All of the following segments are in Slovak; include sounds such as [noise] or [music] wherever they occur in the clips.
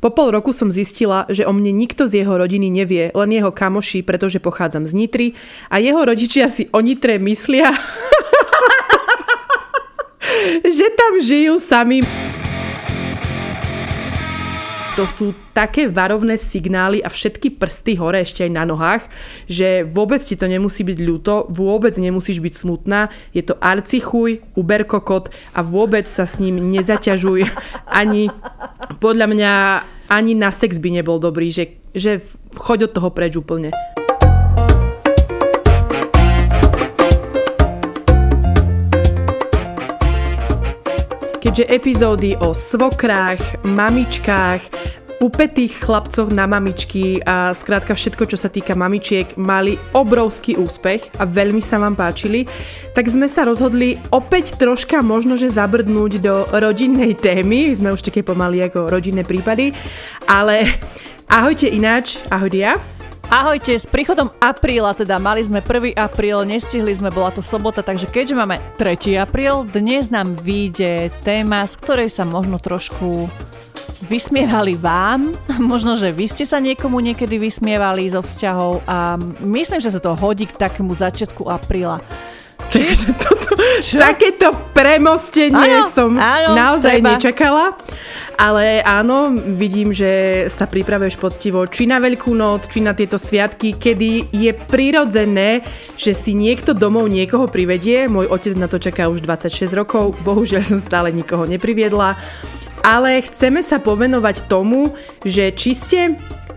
Po pol roku som zistila, že o mne nikto z jeho rodiny nevie, len jeho kamoši, pretože pochádzam z Nitry a jeho rodičia si o Nitre myslia, [laughs] že tam žijú sami to sú také varovné signály a všetky prsty hore ešte aj na nohách, že vôbec ti to nemusí byť ľúto, vôbec nemusíš byť smutná, je to arcichuj, uberkokot a vôbec sa s ním nezaťažuj [laughs] ani, podľa mňa, ani na sex by nebol dobrý, že, že choď od toho preč úplne. Keďže epizódy o svokrách, mamičkách, upetých chlapcoch na mamičky a skrátka všetko, čo sa týka mamičiek, mali obrovský úspech a veľmi sa vám páčili, tak sme sa rozhodli opäť troška možno, že zabrdnúť do rodinnej témy. Sme už také pomaly ako rodinné prípady, ale ahojte ináč, ahoj Dia. Ahojte, s príchodom apríla, teda mali sme 1. apríl, nestihli sme, bola to sobota, takže keďže máme 3. apríl, dnes nám vyjde téma, z ktorej sa možno trošku vysmievali vám, [laughs] možno, že vy ste sa niekomu niekedy vysmievali zo vzťahov a myslím, že sa to hodí k takému začiatku apríla. Takže toto, takéto premostenie áno, som áno, naozaj treba. nečakala. Ale áno, vidím, že sa pripravuješ poctivo či na Veľkú noc, či na tieto sviatky, kedy je prirodzené, že si niekto domov niekoho privedie. Môj otec na to čaká už 26 rokov, bohužiaľ som stále nikoho nepriviedla. Ale chceme sa povenovať tomu, že či ste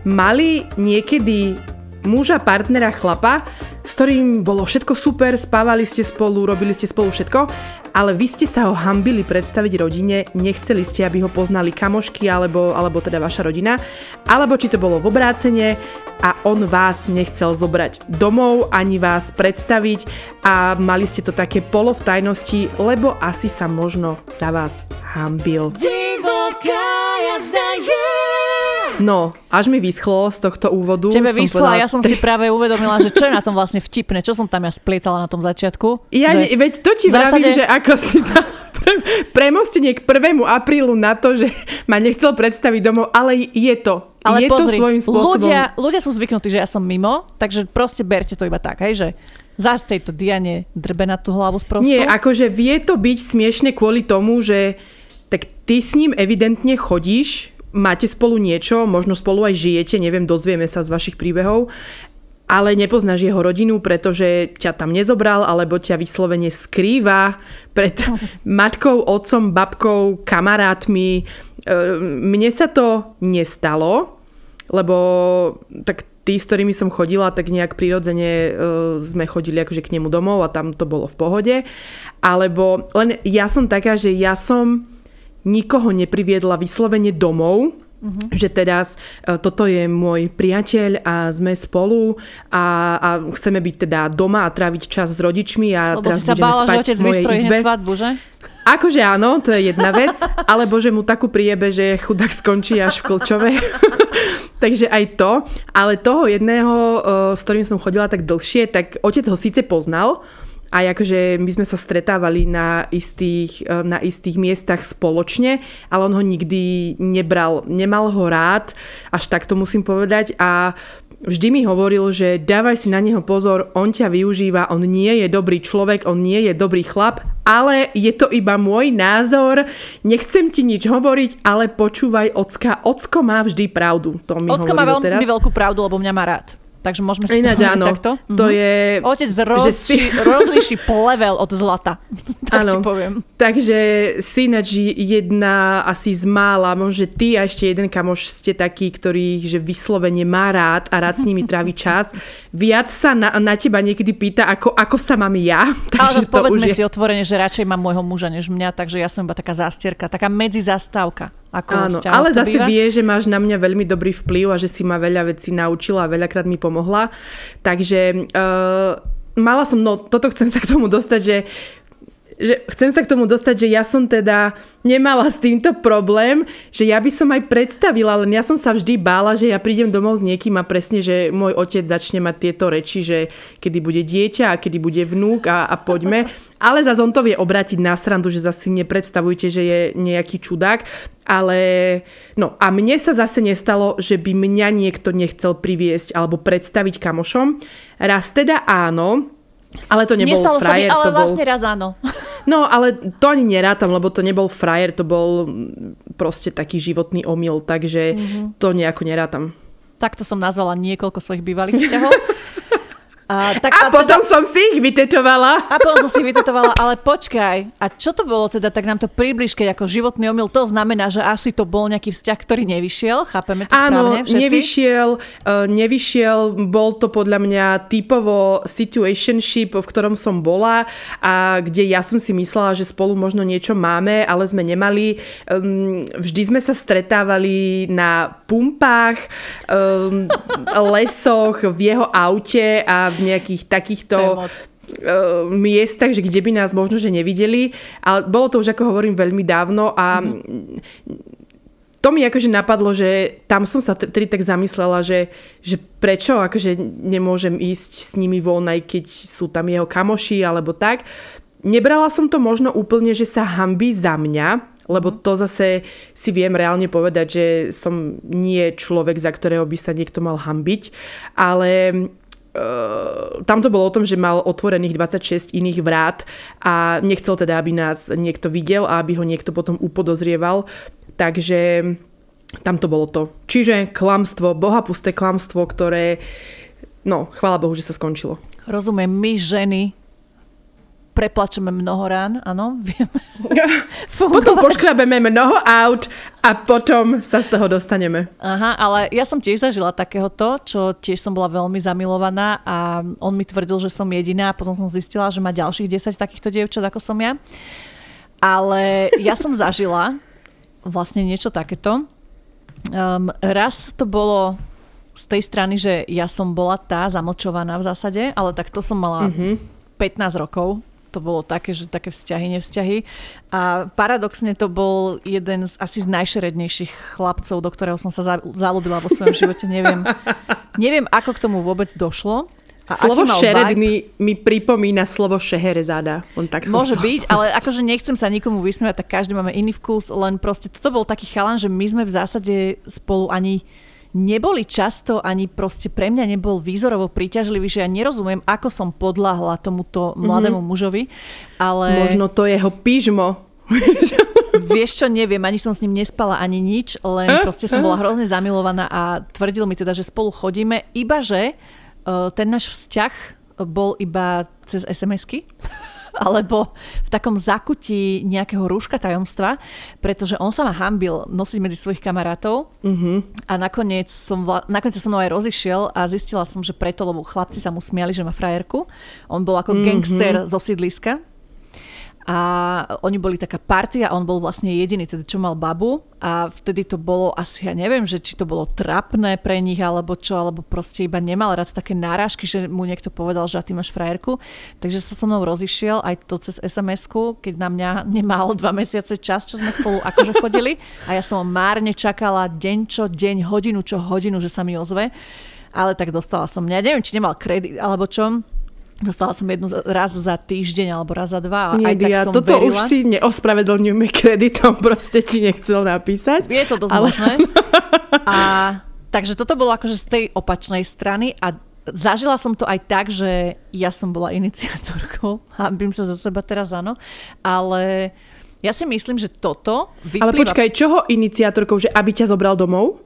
mali niekedy muža, partnera, chlapa, s ktorým bolo všetko super, spávali ste spolu, robili ste spolu všetko, ale vy ste sa ho hambili predstaviť rodine, nechceli ste, aby ho poznali kamošky alebo, alebo teda vaša rodina, alebo či to bolo v obrácenie a on vás nechcel zobrať domov ani vás predstaviť a mali ste to také polo v tajnosti, lebo asi sa možno za vás hambil. Divoká jazda je No, až mi vyschlo z tohto úvodu. Tebe vyschlo a ja som si práve uvedomila, že čo je na tom vlastne vtipné, čo som tam ja splietala na tom začiatku. Ja, že... veď to ti zásade... vravím, že ako si tam [laughs] pre, premostenie k 1. aprílu na to, že ma nechcel predstaviť domov, ale je to. Ale je pozri, to svojím spôsobom. Ľudia, ľudia sú zvyknutí, že ja som mimo, takže proste berte to iba tak, hej, že zás tejto Diane drbe na tú hlavu sprostú. Nie, akože vie to byť smiešne kvôli tomu, že tak ty s ním evidentne chodíš máte spolu niečo, možno spolu aj žijete, neviem, dozvieme sa z vašich príbehov, ale nepoznáš jeho rodinu, pretože ťa tam nezobral, alebo ťa vyslovene skrýva pred [laughs] matkou, otcom, babkou, kamarátmi. E, mne sa to nestalo, lebo tak tí, s ktorými som chodila, tak nejak prirodzene e, sme chodili akože k nemu domov a tam to bolo v pohode. Alebo len ja som taká, že ja som nikoho nepriviedla vyslovene domov, Uh-huh. Že teraz uh, toto je môj priateľ a sme spolu a, a chceme byť teda doma a tráviť čas s rodičmi a Lebo teraz si sa bála, spať že otec v mojej izbe. svadbu, že? Akože áno, to je jedna vec, [laughs] alebo že mu takú priebe, že chudák skončí až v Klčove. [laughs] Takže aj to. Ale toho jedného, uh, s ktorým som chodila tak dlhšie, tak otec ho síce poznal, a akože my sme sa stretávali na istých, e, na istých miestach spoločne, ale on ho nikdy nebral, nemal ho rád, až tak to musím povedať a vždy mi hovoril, že dávaj si na neho pozor, on ťa využíva, on nie je dobrý človek, on nie je dobrý chlap, ale je to iba môj názor, nechcem ti nič hovoriť, ale počúvaj ocka, ocko má vždy pravdu. To mi Ocko má veľmi teraz. veľkú pravdu, lebo mňa má rád. Takže môžeme si Ináč, áno, takto. To mm-hmm. je... Otec roz, si... [laughs] rozlíši level od zlata. [laughs] tak áno, ti poviem. Takže si ináč jedna asi z mála, možno ty a ešte jeden kamoš ste takí, ktorý že vyslovene má rád a rád s nimi trávi [laughs] čas. Viac sa na, na teba niekedy pýta, ako, ako sa mám ja. Takže Ale povedzme je... si otvorene, že radšej mám môjho muža než mňa, takže ja som iba taká zástierka, taká medzizastávka. Ako Áno, ale zase býva? vie, že máš na mňa veľmi dobrý vplyv a že si ma veľa vecí naučila a veľakrát mi pomohla. Takže uh, mala som, no toto chcem sa k tomu dostať, že že chcem sa k tomu dostať, že ja som teda nemala s týmto problém, že ja by som aj predstavila, len ja som sa vždy bála, že ja prídem domov s niekým a presne, že môj otec začne mať tieto reči, že kedy bude dieťa a kedy bude vnúk a, a poďme. Ale zase on to vie obrátiť na srandu, že zase nepredstavujte, že je nejaký čudák. Ale no a mne sa zase nestalo, že by mňa niekto nechcel priviesť alebo predstaviť kamošom. Raz teda áno, ale to nebol Nestalo frajer. Sa mi, ale to bol... vlastne raz áno. [laughs] No, ale to ani nerátam, lebo to nebol frajer, to bol proste taký životný omyl, takže mm-hmm. to nejako nerátam. Takto som nazvala niekoľko svojich bývalých vzťahov. [laughs] A, tak, a, a potom teda, som si ich vytetovala. A potom som si ich vytetovala, ale počkaj. A čo to bolo teda, tak nám to približ, keď ako životný omyl, to znamená, že asi to bol nejaký vzťah, ktorý nevyšiel, chápeme to Áno, správne všetci? nevyšiel, uh, nevyšiel, bol to podľa mňa typovo situationship, v ktorom som bola a kde ja som si myslela, že spolu možno niečo máme, ale sme nemali. Um, vždy sme sa stretávali na pumpách, um, lesoch, v jeho aute a v nejakých takýchto uh, miestach, že kde by nás možno, že nevideli. Ale bolo to už, ako hovorím, veľmi dávno a mm-hmm. to mi akože napadlo, že tam som sa tedy tak zamyslela, že, že prečo akože nemôžem ísť s nimi von, aj keď sú tam jeho kamoši alebo tak. Nebrala som to možno úplne, že sa hambí za mňa, lebo mhm. to zase si viem reálne povedať, že som nie človek, za ktorého by sa niekto mal hambiť, ale tam to bolo o tom, že mal otvorených 26 iných vrát a nechcel teda, aby nás niekto videl a aby ho niekto potom upodozrieval. Takže tam to bolo to. Čiže klamstvo, bohapusté klamstvo, ktoré, no, chvála Bohu, že sa skončilo. Rozumiem, my ženy preplačeme mnoho rán, áno, [laughs] vieme. [laughs] potom poškrabeme mnoho aut a potom sa z toho dostaneme. Aha, ale ja som tiež zažila takéhoto, čo tiež som bola veľmi zamilovaná a on mi tvrdil, že som jediná a potom som zistila, že má ďalších 10 takýchto dievčat, ako som ja. Ale ja som [laughs] zažila vlastne niečo takéto. Um, raz to bolo z tej strany, že ja som bola tá zamlčovaná v zásade, ale tak to som mala mm-hmm. 15 rokov, to bolo také, že také vzťahy, nevzťahy. A paradoxne to bol jeden z asi z najšerednejších chlapcov, do ktorého som sa zalúbila vo svojom živote. Neviem, [laughs] neviem, ako k tomu vôbec došlo. A slovo šeredný vibe? mi pripomína slovo šeherezáda. On tak Môže byť, ale akože nechcem sa nikomu vysmievať, tak každý máme iný vkus, len proste toto bol taký chalan, že my sme v zásade spolu ani neboli často ani proste pre mňa nebol výzorovo príťažlivý, že ja nerozumiem, ako som podľahla tomuto mladému mm-hmm. mužovi, ale... Možno to jeho pyžmo. [laughs] Vieš čo, neviem, ani som s ním nespala, ani nič, len proste som bola hrozne zamilovaná a tvrdil mi teda, že spolu chodíme, iba že uh, ten náš vzťah bol iba cez SMS-ky alebo v takom zakutí nejakého rúška tajomstva, pretože on sa ma hambil nosiť medzi svojich kamarátov mm-hmm. a nakoniec som, vla, nakoniec som aj rozišiel a zistila som, že preto, lebo chlapci sa mu smiali, že má frajerku. On bol ako mm-hmm. gangster zo sídliska a oni boli taká partia a on bol vlastne jediný, teda čo mal babu. A vtedy to bolo asi, ja neviem, že či to bolo trapné pre nich alebo čo, alebo proste iba nemal rád také náražky, že mu niekto povedal, že ty máš frajerku, takže sa so mnou rozišiel aj to cez sms keď na mňa nemal dva mesiace čas, čo sme spolu akože chodili. A ja som márne čakala deň čo deň, hodinu čo hodinu, že sa mi ozve. Ale tak dostala som, ja neviem, či nemal kredit alebo čo, Dostala som jednu raz za týždeň alebo raz za dva Nie, aj tak som toto verila. už si neospravedlňujeme [laughs] kreditom, proste ti nechcel napísať. Je to dosť ale... možné. [laughs] A, takže toto bolo akože z tej opačnej strany a zažila som to aj tak, že ja som bola iniciatorkou. [laughs] Hambím sa za seba teraz, áno. Ale ja si myslím, že toto vyplýva... Ale počkaj, čoho iniciatorkou? Že aby ťa zobral domov?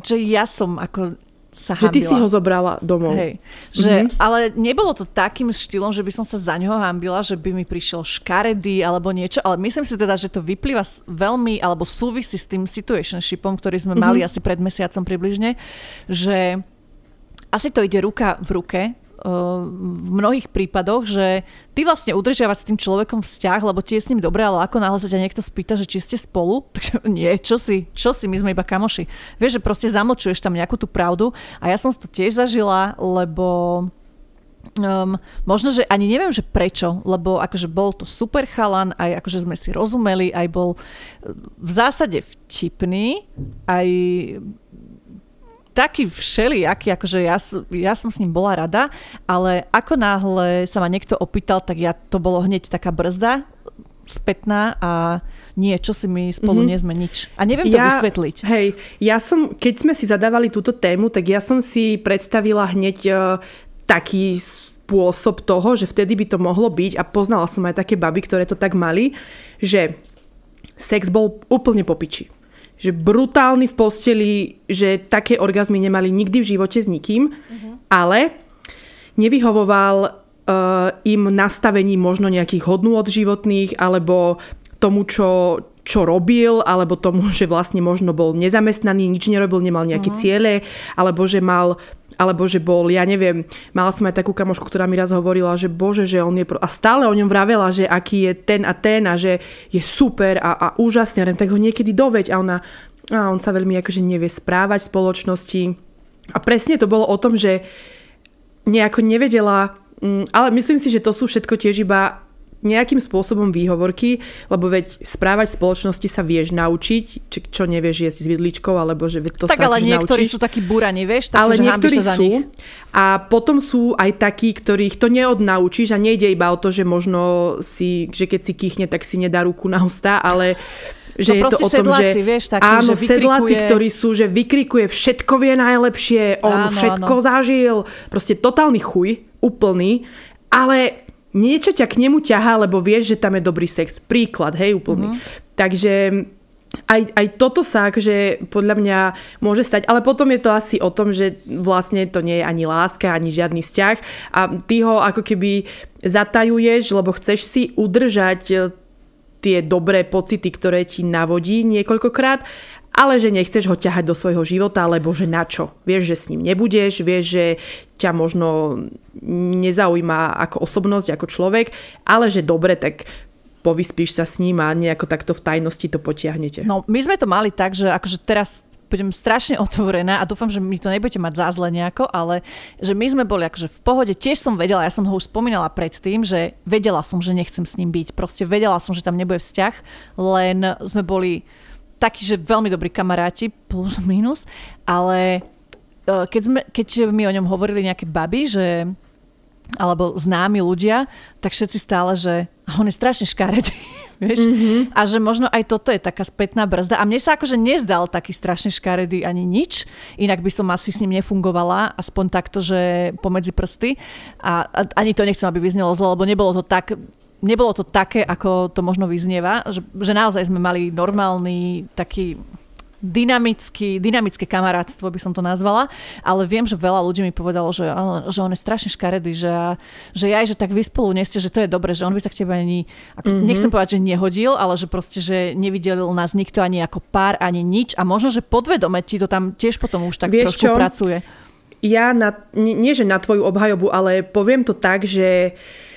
Že ja som ako sa hambila. Že ty si ho zobrala domov. Hej. Že, mm-hmm. Ale nebolo to takým štýlom, že by som sa za ňoho hambila, že by mi prišiel škaredý alebo niečo, ale myslím si teda, že to vyplýva veľmi, alebo súvisí s tým situationshipom, ktorý sme mm-hmm. mali asi pred mesiacom približne, že asi to ide ruka v ruke, v mnohých prípadoch, že ty vlastne udržiavať s tým človekom vzťah, lebo ti je s ním dobré, ale ako náhle sa ťa niekto spýta, že či ste spolu, [laughs] takže nie, čo si, čo si, my sme iba kamoši. Vieš, že proste zamlčuješ tam nejakú tú pravdu a ja som to tiež zažila, lebo Um, možno, že ani neviem, že prečo, lebo akože bol to super chalan, aj akože sme si rozumeli, aj bol v zásade vtipný, aj taký všelijaký, akože ja, ja som s ním bola rada, ale ako náhle sa ma niekto opýtal, tak ja to bolo hneď taká brzda spätná a nie, čo si my spolu mm-hmm. nie sme nič. A neviem to ja, vysvetliť. Hej, ja som, keď sme si zadávali túto tému, tak ja som si predstavila hneď uh, taký spôsob toho, že vtedy by to mohlo byť a poznala som aj také baby, ktoré to tak mali, že sex bol úplne popiči že brutálny v posteli, že také orgazmy nemali nikdy v živote s nikým, uh-huh. ale nevyhovoval uh, im nastavení možno nejakých hodnôt životných alebo tomu, čo, čo robil, alebo tomu, [laughs] že vlastne možno bol nezamestnaný, nič nerobil, nemal nejaké uh-huh. ciele, alebo že mal alebo že bol, ja neviem, mala som aj takú kamošku, ktorá mi raz hovorila, že bože, že on je, pro... a stále o ňom vravela, že aký je ten a ten a že je super a, a úžasný, a tak ho niekedy doveď a ona, a on sa veľmi akože nevie správať v spoločnosti. A presne to bolo o tom, že nejako nevedela, mm, ale myslím si, že to sú všetko tiež iba nejakým spôsobom výhovorky, lebo veď správať v spoločnosti sa vieš naučiť, či, čo nevieš jesť s vidličkou, alebo že to tak, sa ale niektorí naučiť. sú takí búrani, vieš, tak, ale že niektorí sa sú. Nich. A potom sú aj takí, ktorých to neodnaučíš a nejde iba o to, že možno si, že keď si kýchne, tak si nedá ruku na ústa, ale že no je to o tom, sedláci, že vieš, taký, áno, že sedláci, ktorí sú, že vykrikuje, všetko vie najlepšie, on áno, všetko áno. zažil, proste totálny chuj, úplný, ale niečo ťa k nemu ťahá, lebo vieš, že tam je dobrý sex. Príklad, hej, úplný. Mm-hmm. Takže aj, aj toto sa akože podľa mňa môže stať, ale potom je to asi o tom, že vlastne to nie je ani láska, ani žiadny vzťah a ty ho ako keby zatajuješ, lebo chceš si udržať e, tie dobré pocity, ktoré ti navodí niekoľkokrát ale že nechceš ho ťahať do svojho života, lebo že na čo? Vieš, že s ním nebudeš, vieš, že ťa možno nezaujíma ako osobnosť, ako človek, ale že dobre, tak povyspíš sa s ním a nejako takto v tajnosti to potiahnete. No, my sme to mali tak, že akože teraz budem strašne otvorená a dúfam, že mi to nebudete mať za zle nejako, ale že my sme boli akože v pohode. Tiež som vedela, ja som ho už spomínala predtým, že vedela som, že nechcem s ním byť. Proste vedela som, že tam nebude vzťah, len sme boli takí, že veľmi dobrí kamaráti, plus minus, ale e, keď, sme, keď mi o ňom hovorili nejaké baby, že alebo známi ľudia, tak všetci stále, že on je strašne škaredý. [laughs] Vieš? Mm-hmm. A že možno aj toto je taká spätná brzda. A mne sa akože nezdal taký strašne škaredý ani nič. Inak by som asi s ním nefungovala, aspoň takto, že pomedzi prsty. A, a ani to nechcem, aby vyznelo zlo, lebo nebolo to tak nebolo to také, ako to možno vyznieva, že, že naozaj sme mali normálny taký dynamický, dynamické kamarátstvo by som to nazvala, ale viem, že veľa ľudí mi povedalo, že, že on je strašne škaredý, že, že aj, že tak vy spolu neste, že to je dobre, že on by sa k tebe ani, ako, mm-hmm. nechcem povedať, že nehodil, ale že proste, že nevidel nás nikto ani ako pár, ani nič a možno, že podvedome ti to tam tiež potom už tak Vieš trošku čo? pracuje. Ja, na, nie, nie že na tvoju obhajobu, ale poviem to tak, že uh,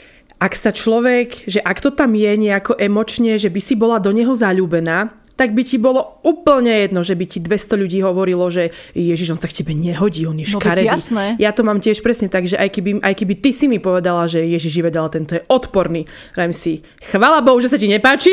ak sa človek, že ak to tam je nejako emočne, že by si bola do neho zalúbená, tak by ti bolo úplne jedno, že by ti 200 ľudí hovorilo, že Ježiš, on sa k tebe nehodí, on je no, škaredý. jasné. Ja to mám tiež presne tak, že aj keby, aj keby ty si mi povedala, že Ježiš vedela, tento je odporný, Vrajím si, chvala Bohu, že sa ti nepáči.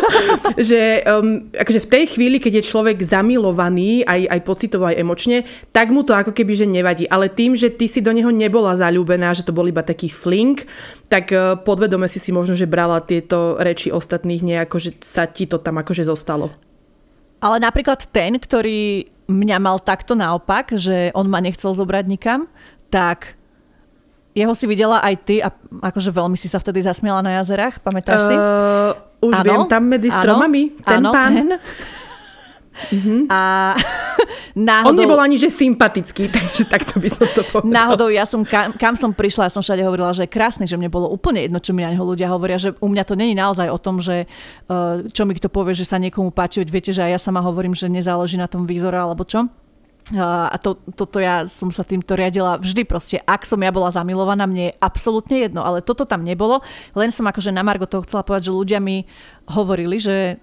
[laughs] že um, akože v tej chvíli, keď je človek zamilovaný, aj, aj pocitovo, aj emočne, tak mu to ako keby, že nevadí. Ale tým, že ty si do neho nebola zalúbená, že to bol iba taký flink, tak uh, podvedome si si možno, že brala tieto reči ostatných nejako, že sa ti to tam akože zostalo stalo. Ale napríklad ten, ktorý mňa mal takto naopak, že on ma nechcel zobrať nikam, tak jeho si videla aj ty a akože veľmi si sa vtedy zasmiala na jazerách, pamätáš si? Uh, už ano, viem, tam medzi stromami, ano, ten ano, pán. Ten. Mm-hmm. A náhodou... On nebol ani že sympatický, [laughs] takže takto by som to povedala. Náhodou ja som, kam, kam som prišla, ja som všade hovorila, že je krásny, že mne bolo úplne jedno, čo mi na neho ľudia hovoria, že u mňa to není naozaj o tom, že uh, čo mi kto povie, že sa niekomu páči, veď viete, že aj ja sama hovorím, že nezáleží na tom výzore alebo čo. Uh, a to, toto ja som sa týmto riadila vždy proste. Ak som ja bola zamilovaná, mne je absolútne jedno, ale toto tam nebolo. Len som akože na Margo toho chcela povedať, že ľudia mi hovorili, že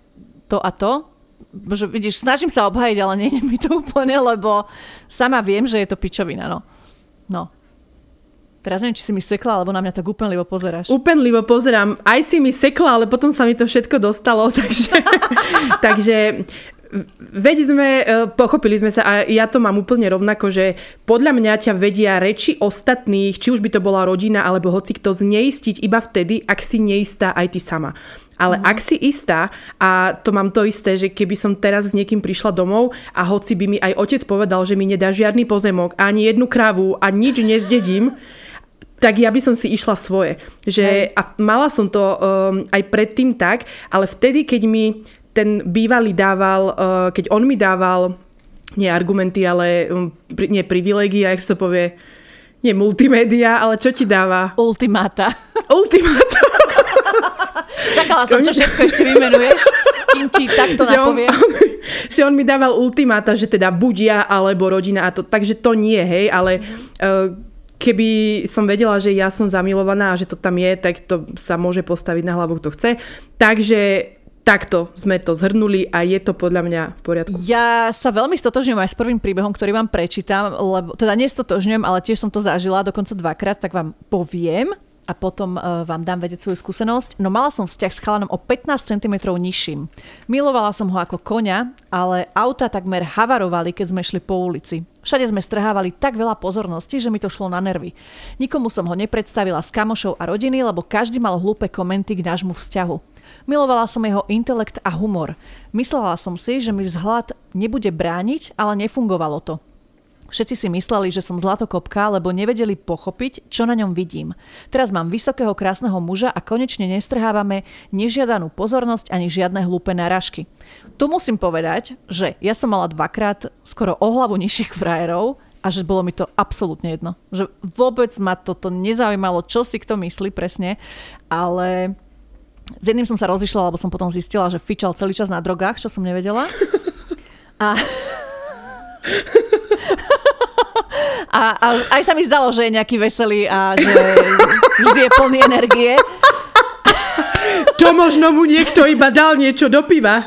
to a to, že vidíš, snažím sa obhajiť, ale nie mi to [laughs] úplne, lebo sama viem, že je to pičovina, no. No. Teraz neviem, či si mi sekla, alebo na mňa tak úpenlivo pozeráš. Úpenlivo pozerám. Aj si mi sekla, ale potom sa mi to všetko dostalo, [laughs] takže, takže veď sme, e, pochopili sme sa a ja to mám úplne rovnako, že podľa mňa ťa vedia reči ostatných, či už by to bola rodina alebo hoci kto zneistiť iba vtedy, ak si neistá aj ty sama. Ale mm. ak si istá, a to mám to isté, že keby som teraz s niekým prišla domov a hoci by mi aj otec povedal, že mi nedá žiadny pozemok, ani jednu kravu a nič nezdedím, tak ja by som si išla svoje. Že, a mala som to um, aj predtým tak, ale vtedy, keď mi ten bývalý dával, uh, keď on mi dával nie argumenty, ale um, nie privilegia, jak sa to povie, nie multimédia, ale čo ti dáva? Ultimáta. Ultimáta. [laughs] [laughs] Čakala som, čo všetko ešte vymenuješ, kým ti takto [laughs] že napovie. On, [laughs] že on mi dával ultimáta, že teda buď ja alebo rodina a to, takže to nie, hej, ale uh, keby som vedela, že ja som zamilovaná a že to tam je, tak to sa môže postaviť na hlavu, kto chce. Takže takto sme to zhrnuli a je to podľa mňa v poriadku. Ja sa veľmi stotožňujem aj s prvým príbehom, ktorý vám prečítam, lebo teda nestotožňujem, ale tiež som to zažila dokonca dvakrát, tak vám poviem a potom uh, vám dám vedieť svoju skúsenosť. No mala som vzťah s chalanom o 15 cm nižším. Milovala som ho ako koňa, ale auta takmer havarovali, keď sme šli po ulici. Všade sme strhávali tak veľa pozornosti, že mi to šlo na nervy. Nikomu som ho nepredstavila s kamošou a rodiny, lebo každý mal hlúpe komenty k nášmu vzťahu. Milovala som jeho intelekt a humor. Myslela som si, že mi vzhľad nebude brániť, ale nefungovalo to. Všetci si mysleli, že som zlatokopka, lebo nevedeli pochopiť, čo na ňom vidím. Teraz mám vysokého krásneho muža a konečne nestrhávame nežiadanú pozornosť ani žiadne hlúpe náražky. Tu musím povedať, že ja som mala dvakrát skoro o hlavu nižších frajerov a že bolo mi to absolútne jedno. Že vôbec ma toto nezaujímalo, čo si kto myslí presne, ale s jedným som sa rozišla, lebo som potom zistila, že fičal celý čas na drogách, čo som nevedela. [laughs] A... a, a aj sa mi zdalo, že je nejaký veselý a že vždy je plný energie. To možno mu niekto iba dal niečo do piva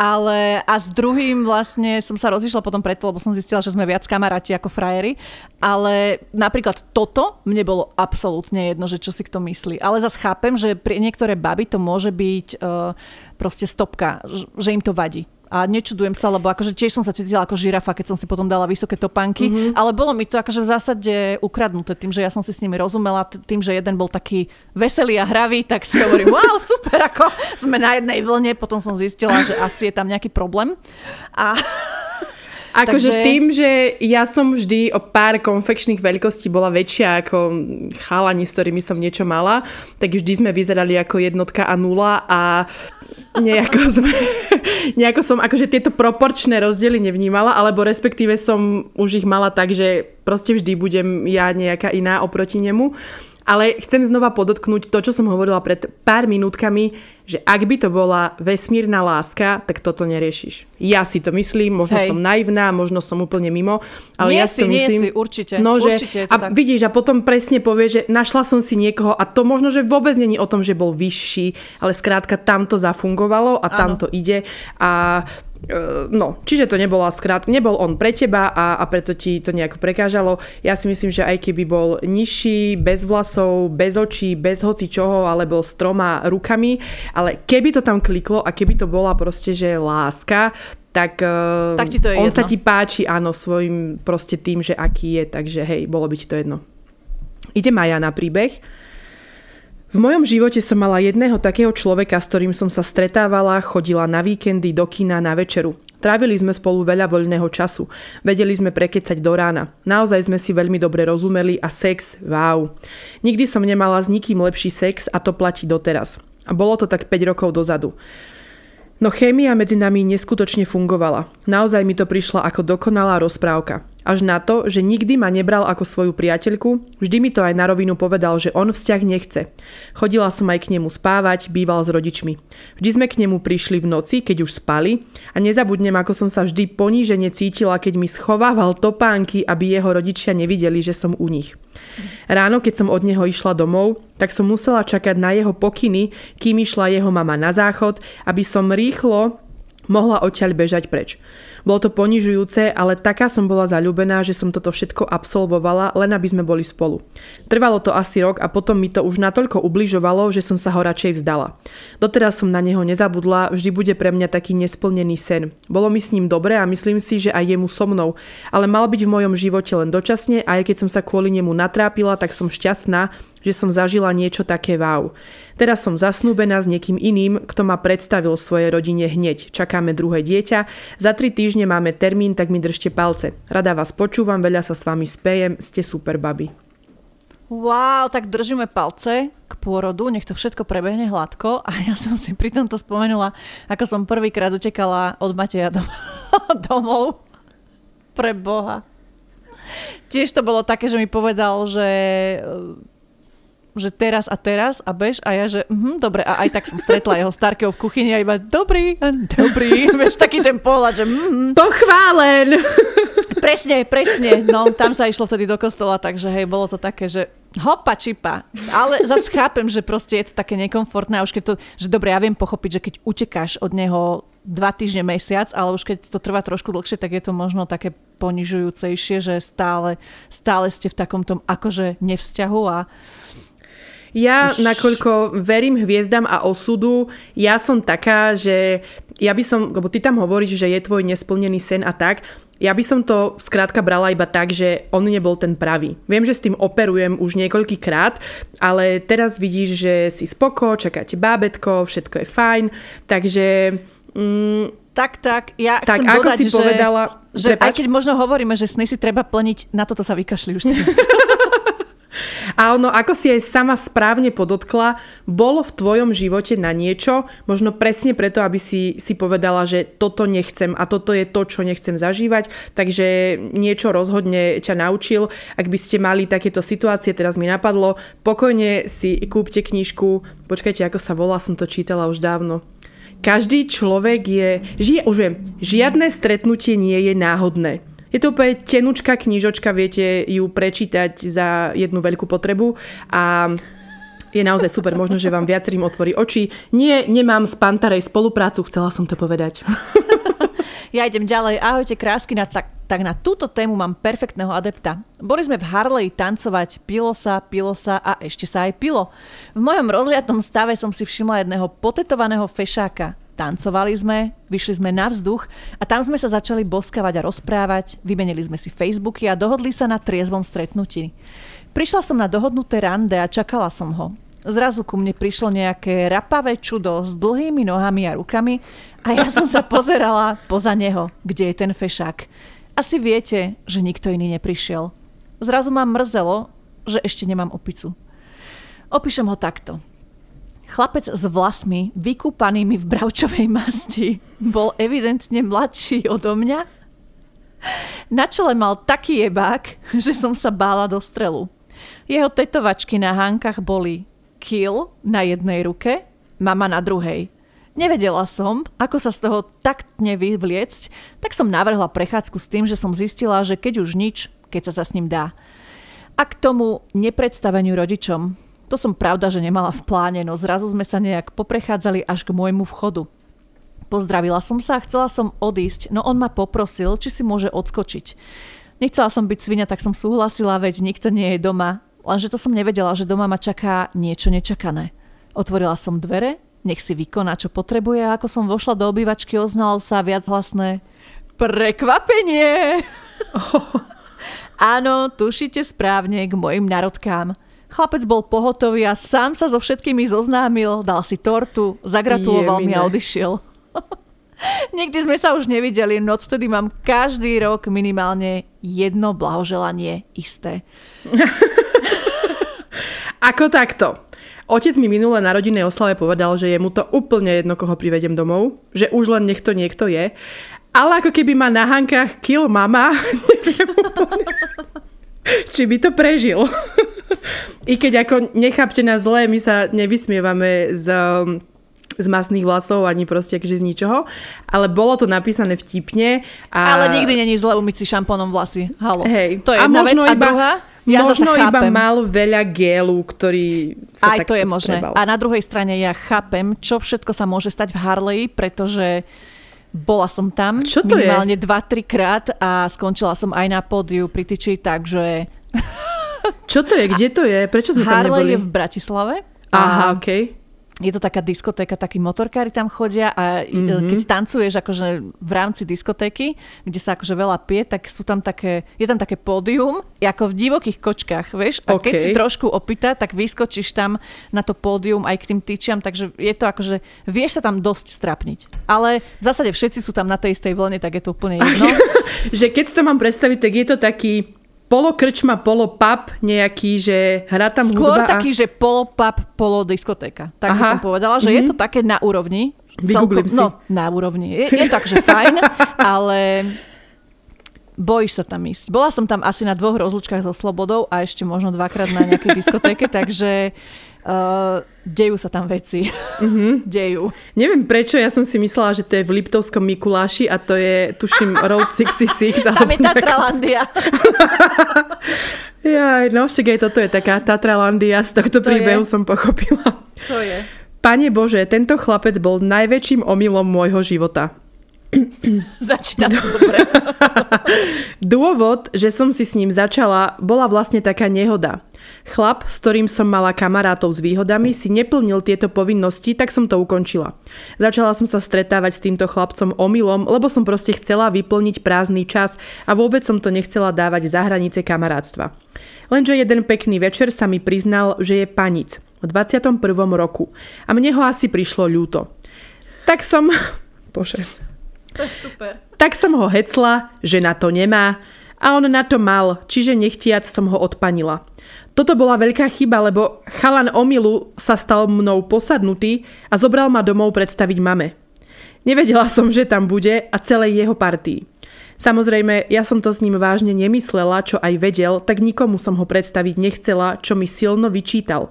ale a s druhým vlastne som sa rozišla potom preto, lebo som zistila, že sme viac kamaráti ako frajeri, ale napríklad toto mne bolo absolútne jedno, že čo si kto myslí. Ale zase chápem, že pri niektoré baby to môže byť uh, proste stopka, že im to vadí a nečudujem sa, lebo akože tiež som sa cítila ako žirafa, keď som si potom dala vysoké topánky, mm-hmm. ale bolo mi to akože v zásade ukradnuté tým, že ja som si s nimi rozumela, tým, že jeden bol taký veselý a hravý, tak si hovorím, [laughs] wow, super, ako sme na jednej vlne, potom som zistila, že asi je tam nejaký problém. A [laughs] Akože Takže... tým, že ja som vždy o pár konfekčných veľkostí bola väčšia ako chalani, s ktorými som niečo mala, tak vždy sme vyzerali ako jednotka a nula a nejako, [laughs] sme, nejako som akože tieto proporčné rozdiely nevnímala, alebo respektíve som už ich mala tak, že proste vždy budem ja nejaká iná oproti nemu. Ale chcem znova podotknúť to, čo som hovorila pred pár minútkami, že ak by to bola vesmírna láska, tak toto neriešiš. Ja si to myslím, možno Hej. som naivná, možno som úplne mimo, ale nie ja si to nie myslím. Si, určite, no, že, určite a tak. vidíš, a potom presne povie, že našla som si niekoho a to možno, že vôbec není o tom, že bol vyšší, ale skrátka tam to zafungovalo a tam to ide a no, čiže to nebola skrát, nebol on pre teba a, a preto ti to nejako prekážalo. Ja si myslím, že aj keby bol nižší, bez vlasov, bez očí, bez hoci čoho, alebo s troma rukami, ale keby to tam kliklo a keby to bola proste, že láska, tak, e, tak ti to je on jedno. sa ti páči, áno, svojim proste tým, že aký je, takže hej, bolo by ti to jedno. Ide Maja na príbeh. V mojom živote som mala jedného takého človeka, s ktorým som sa stretávala, chodila na víkendy, do kina, na večeru. Trávili sme spolu veľa voľného času. Vedeli sme prekecať do rána. Naozaj sme si veľmi dobre rozumeli a sex, wow. Nikdy som nemala s nikým lepší sex a to platí doteraz. A bolo to tak 5 rokov dozadu. No chémia medzi nami neskutočne fungovala. Naozaj mi to prišla ako dokonalá rozprávka. Až na to, že nikdy ma nebral ako svoju priateľku, vždy mi to aj na rovinu povedal, že on vzťah nechce. Chodila som aj k nemu spávať, býval s rodičmi. Vždy sme k nemu prišli v noci, keď už spali a nezabudnem, ako som sa vždy ponížene cítila, keď mi schovával topánky, aby jeho rodičia nevideli, že som u nich. Ráno, keď som od neho išla domov, tak som musela čakať na jeho pokyny, kým išla jeho mama na záchod, aby som rýchlo mohla odtiaľ bežať preč. Bolo to ponižujúce, ale taká som bola zalúbená, že som toto všetko absolvovala, len aby sme boli spolu. Trvalo to asi rok a potom mi to už natoľko ubližovalo, že som sa ho radšej vzdala. Doteraz som na neho nezabudla, vždy bude pre mňa taký nesplnený sen. Bolo mi s ním dobre a myslím si, že aj jemu so mnou, ale mal byť v mojom živote len dočasne a aj keď som sa kvôli nemu natrápila, tak som šťastná, že som zažila niečo také wow. Teraz som zasnúbená s niekým iným, kto ma predstavil svojej rodine hneď. Čakáme druhé dieťa. Za tri týždne máme termín, tak mi držte palce. Rada vás počúvam, veľa sa s vami spejem, ste super baby. Wow, tak držíme palce k pôrodu, nech to všetko prebehne hladko a ja som si pri tomto spomenula, ako som prvýkrát utekala od Mateja dom- [laughs] domov. Pre Boha. Tiež to bolo také, že mi povedal, že že teraz a teraz a bež a ja, že uh-huh, dobre a aj tak som stretla jeho starkého v kuchyni a iba dobrý, dobrý, [laughs] vieš, taký ten pohľad, že uh-huh. pochválen. [laughs] Presne, presne, no tam sa išlo vtedy do kostola, takže hej, bolo to také, že hopa čipa, ale zase chápem, že proste je to také nekomfortné a už keď to, že dobre, ja viem pochopiť, že keď utekáš od neho dva týždne, mesiac, ale už keď to trvá trošku dlhšie, tak je to možno také ponižujúcejšie, že stále, stále ste v takom tom akože nevzťahu a ja, Už... nakoľko verím hviezdam a osudu, ja som taká, že ja by som, lebo ty tam hovoríš, že je tvoj nesplnený sen a tak, ja by som to skrátka brala iba tak, že on nebol ten pravý. Viem, že s tým operujem už niekoľkýkrát, ale teraz vidíš, že si spoko, čakáte bábetko, všetko je fajn, takže... Mm, tak, tak. Ja tak, chcem ako dodať, si že, povedala... Že aj keď možno hovoríme, že sny si treba plniť, na toto sa vykašli už teraz. [laughs] A ono, ako si aj sama správne podotkla, bolo v tvojom živote na niečo, možno presne preto, aby si, si povedala, že toto nechcem a toto je to, čo nechcem zažívať, takže niečo rozhodne ťa naučil. Ak by ste mali takéto situácie, teraz mi napadlo, pokojne si kúpte knižku, počkajte, ako sa volá, som to čítala už dávno. Každý človek je, žije, už viem, žiadne stretnutie nie je náhodné. Je to úplne tenučká knižočka, viete ju prečítať za jednu veľkú potrebu a je naozaj super, možno, že vám viacerým otvorí oči. Nie, nemám s Pantarej spoluprácu, chcela som to povedať. [laughs] Ja idem ďalej. Ahojte krásky, na, tak, tak na túto tému mám perfektného adepta. Boli sme v Harley tancovať, pilo sa, pilo sa a ešte sa aj pilo. V mojom rozliatom stave som si všimla jedného potetovaného fešáka. Tancovali sme, vyšli sme na vzduch a tam sme sa začali boskavať a rozprávať, vymenili sme si Facebooky a dohodli sa na triezvom stretnutí. Prišla som na dohodnuté rande a čakala som ho. Zrazu ku mne prišlo nejaké rapavé čudo s dlhými nohami a rukami a ja som sa pozerala poza neho, kde je ten fešák. Asi viete, že nikto iný neprišiel. Zrazu ma mrzelo, že ešte nemám opicu. Opíšem ho takto. Chlapec s vlasmi vykúpanými v bravčovej masti bol evidentne mladší odo mňa. Na čele mal taký jebák, že som sa bála do strelu. Jeho tetovačky na hánkach boli kill na jednej ruke, mama na druhej. Nevedela som, ako sa z toho taktne vyvliecť, tak som navrhla prechádzku s tým, že som zistila, že keď už nič, keď sa sa s ním dá. A k tomu nepredstaveniu rodičom to som pravda, že nemala v pláne, no zrazu sme sa nejak poprechádzali až k môjmu vchodu. Pozdravila som sa a chcela som odísť, no on ma poprosil, či si môže odskočiť. Nechcela som byť svinia, tak som súhlasila, veď nikto nie je doma, lenže to som nevedela, že doma ma čaká niečo nečakané. Otvorila som dvere, nech si vykoná, čo potrebuje a ako som vošla do obývačky, oznalo sa viac hlasné prekvapenie. [laughs] Áno, tušíte správne k mojim národkám. Chlapec bol pohotový a sám sa so všetkými zoznámil, dal si tortu, zagratuloval mi a odišiel. [laughs] Nikdy sme sa už nevideli, no odtedy mám každý rok minimálne jedno blahoželanie isté. [laughs] Ako takto? Otec mi minulé na rodinnej oslave povedal, že je mu to úplne jedno, koho privedem domov, že už len nech to niekto je. Ale ako keby ma na hankách kill mama, [laughs] neviem úplne či by to prežil. I keď ako nechápte nás zle, my sa nevysmievame z z masných vlasov ani proste akože z ničoho, ale bolo to napísané vtipne. A... Ale nikdy není zle umyť si šampónom vlasy. Halo. Hej. To je a jedna vec. A druhá, ja možno iba mal veľa gélu, ktorý sa Aj to je možné. A na druhej strane ja chápem, čo všetko sa môže stať v Harley, pretože Bola som tam Čo to minimálne 2-3 krát a skončila som aj na pódiu pri tyči, takže... Čo to je? Kde to je? Prečo sme Harley tam neboli? je v Bratislave. Aha, okej. Okay je to taká diskotéka, takí motorkári tam chodia a mm-hmm. keď tancuješ akože v rámci diskotéky, kde sa akože veľa pije, tak sú tam také, je tam také pódium, ako v divokých kočkách, vieš? A okay. keď si trošku opýta, tak vyskočíš tam na to pódium aj k tým tyčiam, takže je to akože, vieš sa tam dosť strapniť. Ale v zásade všetci sú tam na tej istej vlne, tak je to úplne jedno. [laughs] že keď si to mám predstaviť, tak je to taký polo krčma, polo pub nejaký, že hrá tam Skôr hudba taký, a... že polo pub, polo diskotéka. Tak by som povedala, že mm-hmm. je to mhm. také na úrovni. Celko, si. No, na úrovni. Je, je to takže fajn, [laughs] ale bojíš sa tam ísť. Bola som tam asi na dvoch rozlučkách so Slobodou a ešte možno dvakrát na nejakej diskotéke, takže Uh, dejú sa tam veci. Mm-hmm. [laughs] dejú. Neviem prečo, ja som si myslela, že to je v Liptovskom Mikuláši a to je, tuším, [laughs] Road 66. tam je Tatralandia. [laughs] ja, no však aj toto je taká Tatralandia, z tohto to príbehu je. som pochopila. To je. Pane Bože, tento chlapec bol najväčším omylom môjho života. [clears throat] Začína to dobre. Dôvod, že som si s ním začala, bola vlastne taká nehoda. Chlap, s ktorým som mala kamarátov s výhodami, si neplnil tieto povinnosti, tak som to ukončila. Začala som sa stretávať s týmto chlapcom omylom, lebo som proste chcela vyplniť prázdny čas a vôbec som to nechcela dávať za hranice kamarátstva. Lenže jeden pekný večer sa mi priznal, že je panic v 21. roku a mne ho asi prišlo ľúto. Tak som... [laughs] Bože. To je super. Tak som ho hecla, že na to nemá a on na to mal, čiže nechtiac som ho odpanila. Toto bola veľká chyba, lebo chalan omilu sa stal mnou posadnutý a zobral ma domov predstaviť mame. Nevedela som, že tam bude a celej jeho partii. Samozrejme, ja som to s ním vážne nemyslela, čo aj vedel, tak nikomu som ho predstaviť nechcela, čo mi silno vyčítal.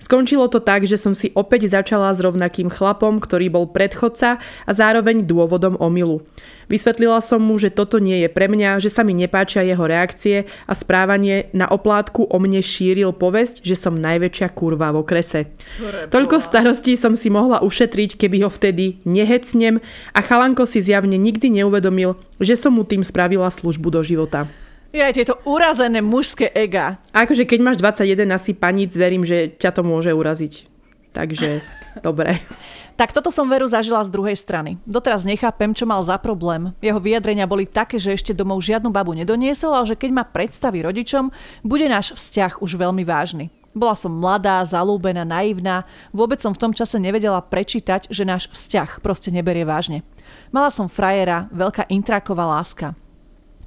Skončilo to tak, že som si opäť začala s rovnakým chlapom, ktorý bol predchodca a zároveň dôvodom omilu. Vysvetlila som mu, že toto nie je pre mňa, že sa mi nepáčia jeho reakcie a správanie na oplátku o mne šíril povesť, že som najväčšia kurva v okrese. Preboha. Toľko starostí som si mohla ušetriť, keby ho vtedy nehecnem a chalanko si zjavne nikdy neuvedomil, že som mu tým spravila službu do života. Je aj tieto urazené mužské ega. A akože keď máš 21 asi paníc, verím, že ťa to môže uraziť. Takže, dobre. [laughs] Tak toto som Veru zažila z druhej strany. Doteraz nechápem, čo mal za problém. Jeho vyjadrenia boli také, že ešte domov žiadnu babu nedoniesol, ale že keď ma predstaví rodičom, bude náš vzťah už veľmi vážny. Bola som mladá, zalúbená, naivná, vôbec som v tom čase nevedela prečítať, že náš vzťah proste neberie vážne. Mala som frajera, veľká intraková láska.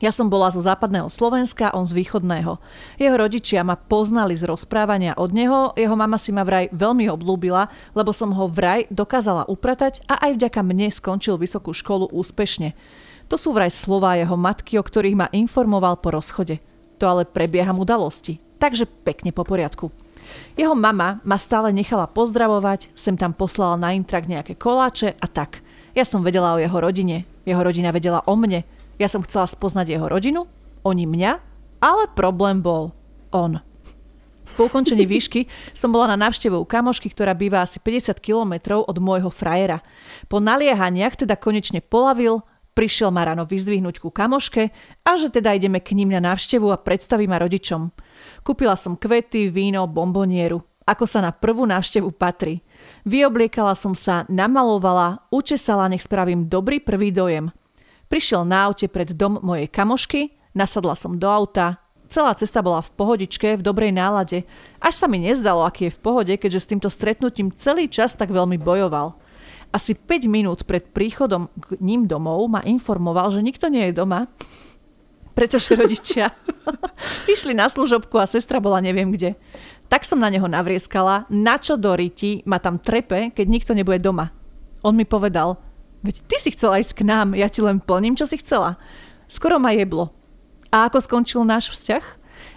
Ja som bola zo západného Slovenska, on z východného. Jeho rodičia ma poznali z rozprávania od neho, jeho mama si ma vraj veľmi oblúbila, lebo som ho vraj dokázala upratať a aj vďaka mne skončil vysokú školu úspešne. To sú vraj slová jeho matky, o ktorých ma informoval po rozchode. To ale prebieham udalosti. Takže pekne po poriadku. Jeho mama ma stále nechala pozdravovať, sem tam poslala na intrak nejaké koláče a tak. Ja som vedela o jeho rodine, jeho rodina vedela o mne, ja som chcela spoznať jeho rodinu, oni mňa, ale problém bol on. Po ukončení výšky som bola na návštevu kamošky, ktorá býva asi 50 kilometrov od môjho frajera. Po naliehaniach teda konečne polavil, prišiel ma ráno vyzdvihnúť ku kamoške a že teda ideme k ním na návštevu a predstaví ma rodičom. Kúpila som kvety, víno, bombonieru ako sa na prvú návštevu patrí. Vyobliekala som sa, namalovala, učesala, nech spravím dobrý prvý dojem. Prišiel na aute pred dom mojej kamošky, nasadla som do auta, celá cesta bola v pohodičke, v dobrej nálade, až sa mi nezdalo, aký je v pohode, keďže s týmto stretnutím celý čas tak veľmi bojoval. Asi 5 minút pred príchodom k ním domov ma informoval, že nikto nie je doma, pretože rodičia [laughs] išli na služobku a sestra bola neviem kde. Tak som na neho navrieskala, na čo do riti ma tam trepe, keď nikto nebude doma. On mi povedal, Veď ty si chcela ísť k nám, ja ti len plním, čo si chcela. Skoro ma jeblo. A ako skončil náš vzťah?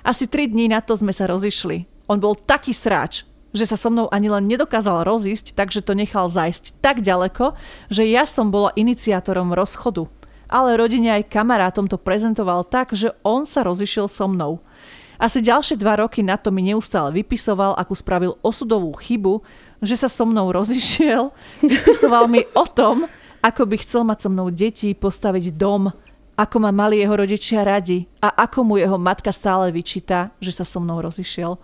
Asi tri dní na to sme sa rozišli. On bol taký sráč, že sa so mnou ani len nedokázal rozísť, takže to nechal zajsť tak ďaleko, že ja som bola iniciátorom rozchodu. Ale rodine aj kamarátom to prezentoval tak, že on sa rozišiel so mnou. Asi ďalšie dva roky na to mi neustále vypisoval, akú spravil osudovú chybu, že sa so mnou rozišiel. Vypisoval mi o tom, ako by chcel mať so mnou deti, postaviť dom, ako ma mali jeho rodičia radi a ako mu jeho matka stále vyčíta, že sa so mnou rozišiel.